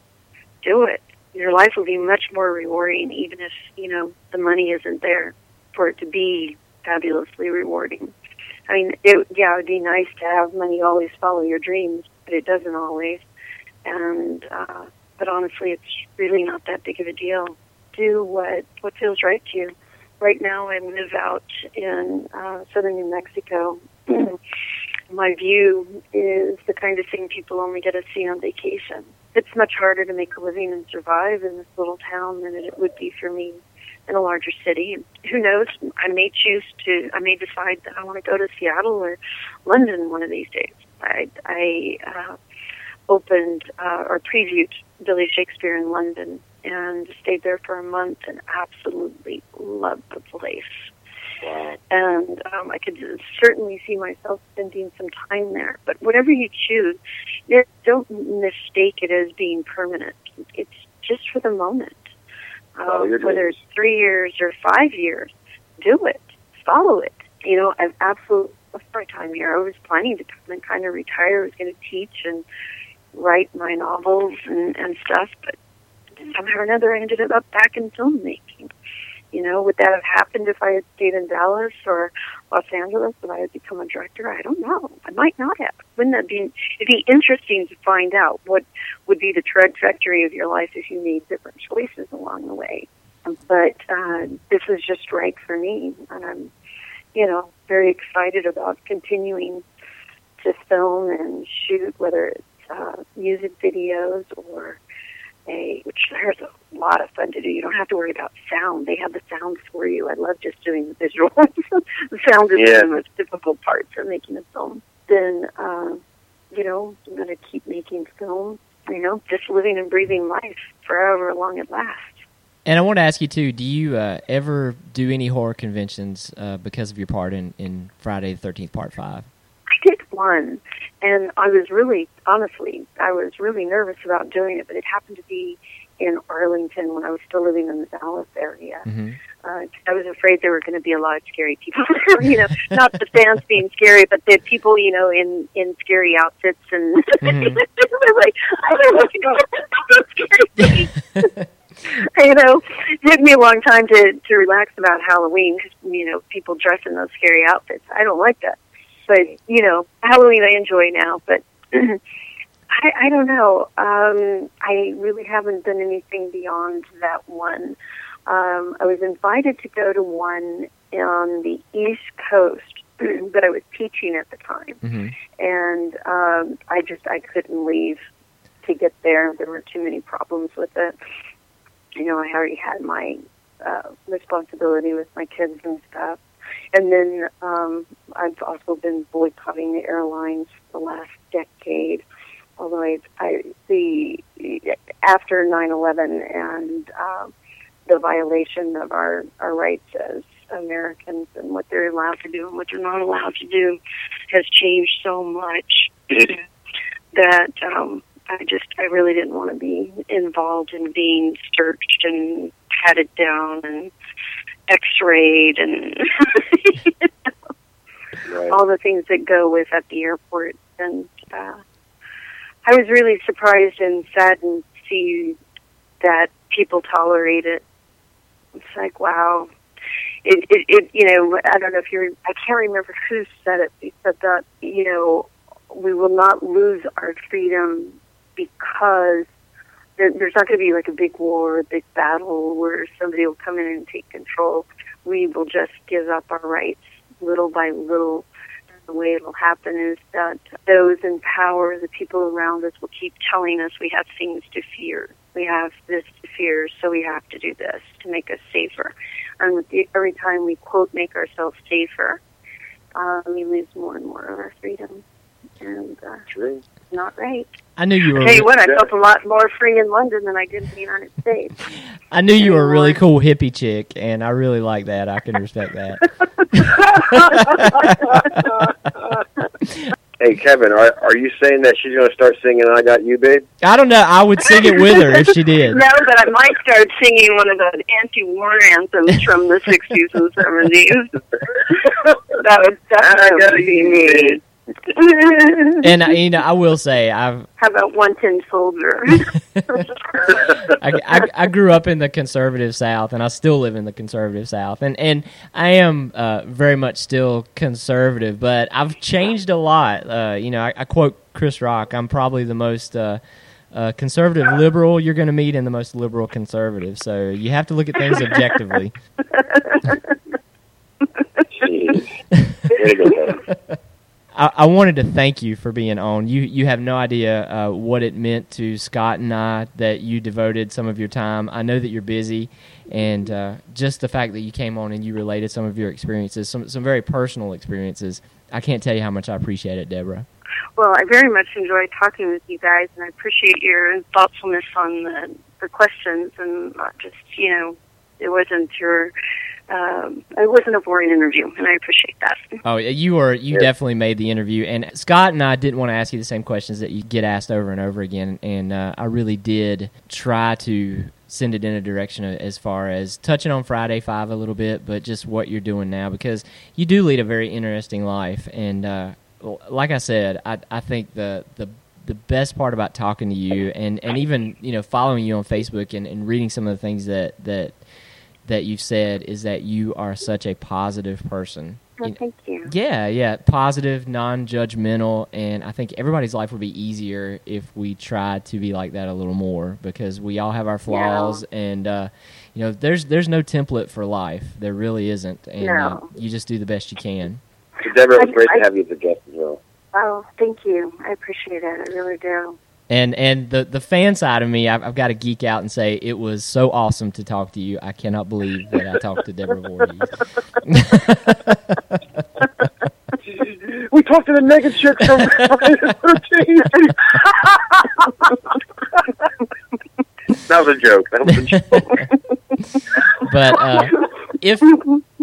do it. Your life will be much more rewarding, even if, you know, the money isn't there for it to be fabulously rewarding. I mean, it, yeah, it would be nice to have money always follow your dreams, but it doesn't always. And, uh, but honestly, it's really not that big of a deal. Do what, what feels right to you. Right now, I live out in uh, southern New Mexico. My view is the kind of thing people only get to see on vacation. It's much harder to make a living and survive in this little town than it would be for me in a larger city. Who knows? I may choose to. I may decide that I want to go to Seattle or London one of these days. I, I uh, opened uh, or previewed Billy Shakespeare in London and stayed there for a month and absolutely loved the place. And um, I could certainly see myself spending some time there. But whatever you choose, don't mistake it as being permanent. It's just for the moment. Um, whether it's three years or five years, do it. Follow it. You know, I've absolutely loved my time here. I was planning to come and kind of retire. I was going to teach and write my novels and, and stuff, but somehow or another I ended up back in filmmaking. You know, would that have happened if I had stayed in Dallas or Los Angeles? Would I have become a director? I don't know. I might not have. Wouldn't that be? It'd be interesting to find out what would be the trajectory of your life if you made different choices along the way. But uh, this is just right for me, and I'm, you know, very excited about continuing to film and shoot, whether it's uh, music videos or a, which there's a lot of fun to do. You don't have to worry about sound; they have the sound for you. I love just doing the visuals. the sound is Yeah. the most difficult part for making a film. Then, uh, you know, I'm going to keep making film. You know, just living and breathing life forever long it lasts. And I want to ask you too: Do you uh, ever do any horror conventions uh, because of your part in, in Friday the Thirteenth Part Five? One, and I was really, honestly, I was really nervous about doing it, but it happened to be in Arlington when I was still living in the Dallas area. Mm-hmm. Uh, I was afraid there were going to be a lot of scary people. you know, not the fans being scary, but the people, you know, in in scary outfits and Mhm. was like I don't want to go to scary you know, it took me a long time to to relax about Halloween because you know people dress in those scary outfits. I don't like that, but you know, Halloween I enjoy now. But I, I don't know. Um, I really haven't done anything beyond that one. Um, I was invited to go to one on the East Coast, but I was teaching at the time Mm-hmm. and um, I just I couldn't leave to get there. There were too many problems with it. You know, I already had my uh, responsibility with my kids and stuff, and then um, I've also been boycotting the airlines the last decade. Although I, I the after nine eleven and um, the violation of our our rights as Americans and what they're allowed to do and what they're not allowed to do has changed so much that um, I just I really didn't want to be involved in being searched and patted down and X-rayed and Right. all the things that go with at the airport. And uh, I was really surprised and saddened to see that people tolerate it. It's like wow. It, it, it, you know, I don't know if you're, I can't remember who said it, He said that, you know, we will not lose our freedom because there's not going to be like a big war, a big battle where somebody will come in and take control. We will just give up our rights little by little. The way it'll happen is that those in power, the people around us, will keep telling us we have things to fear. We have this to fear, so we have to do this to make us safer. And every time we quote make ourselves safer, uh, we lose more and more of our freedom. And uh, True. It's not right. I knew you were. I'll tell you what, I felt a lot more free in London than I did in the United States. I knew you were a really cool hippie chick, and I really like that. I can respect that. Hey, Kevin, are are you saying that she's going to start singing "I Got You, Babe"? I don't know. I would sing it with her if she did. No, but I might start singing one of the anti-war anthems from the 60s and 70s. that would definitely be me. And you know, I will say, I've How about one tin soldier? I, I, I grew up in the conservative South, and I still live in the conservative South, and and I am uh, very much still conservative, but I've changed a lot. Uh, you know, I, I quote Chris Rock: "I'm probably the most." Uh, uh, conservative liberal you're going to meet and the most liberal conservative so you have to look at things objectively I, wanted to thank you for being on. You you have no idea uh, what it meant to Scott and I that you devoted some of your time. I know that you're busy, and uh, just the fact that you came on and you related some of your experiences, some some very personal experiences. I can't tell you how much I appreciate it, Deborah. well, I very much enjoyed talking with you guys, and I appreciate your thoughtfulness on the, the questions, and not just, you know, it wasn't your, um, it wasn't a boring interview, and I appreciate that. Oh, you were you Yeah. definitely made the interview, and Scott and I didn't want to ask you the same questions that you get asked over and over again, and uh, I really did try to send it in a direction as far as touching on Friday Five a little bit, but just what you're doing now because you do lead a very interesting life, and uh, like I said, I I think the the the best part about talking to you and, and even you know following you on Facebook and, and reading some of the things that that that you've said is that you are such a positive person. Well, thank you. yeah, yeah, positive, non-judgmental, and I think everybody's life would be easier if we tried to be like that a little more because we all have our flaws, and uh, you know, there's there's no template for life. There really isn't, and uh, you just do the best you can. So, Deborah, it was I- great I- to have you as a guest as well. Oh, thank you. I appreciate it. I really do. And and the the fan side of me, I've, I've got to geek out and say it was so awesome to talk to you. I cannot believe that I talked to Deborah Voorhees. We talked to the naked chick from Friday the 13th. that was a joke. That was a joke. But uh, if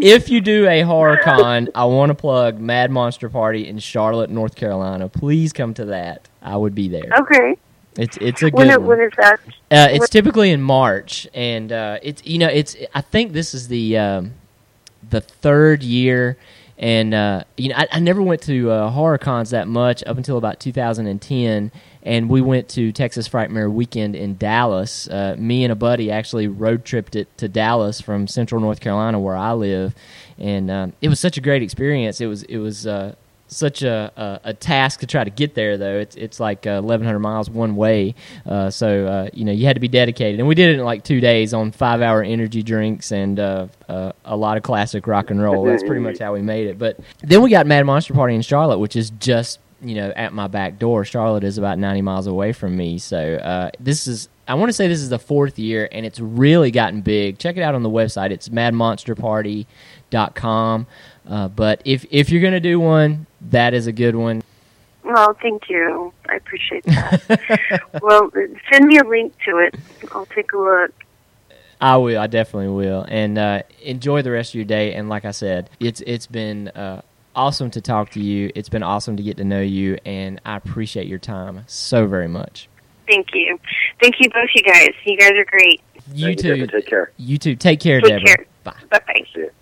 if you do a horror con, I want to plug Mad Monster Party in Charlotte, North Carolina. Please come to that. I would be there. Okay. It's it's a When, good it, one. when is that? Uh, it's typically in March, and uh, it's you know it's I think this is the um, the third year, and uh, you know I, I never went to uh, horror cons that much up until about 2010, and we went to Texas Frightmare Weekend in Dallas. Uh, me and a buddy actually road tripped it to Dallas from Central North Carolina, where I live, and um, it was such a great experience. It was it was. Uh, such a, a a task to try to get there though. It's it's like uh, 1,100 miles one way, uh, so uh, you know you had to be dedicated. And we did it in like two days on five hour energy drinks and uh, a lot of classic rock and roll. That's pretty much how we made it. But then we got Mad Monster Party in Charlotte, which is just you know at my back door. Charlotte is about 90 miles away from me, so uh, this is. I want to say this is the fourth year, and it's really gotten big. Check it out on the website. It's madmonsterparty.com. Uh, but if if you're gonna do one, that is a good one. Well, thank you. I appreciate that. well, send me a link to it. I'll take a look. I will. I definitely will. And uh, enjoy the rest of your day. And like I said, it's it's been uh, awesome to talk to you. It's been awesome to get to know you, and I appreciate your time so very much. Thank you. Thank you both, you guys. You guys are great. You Thank too. Deborah. Take care. You too. Take care, Take Deborah. care. Bye. Bye bye. See you.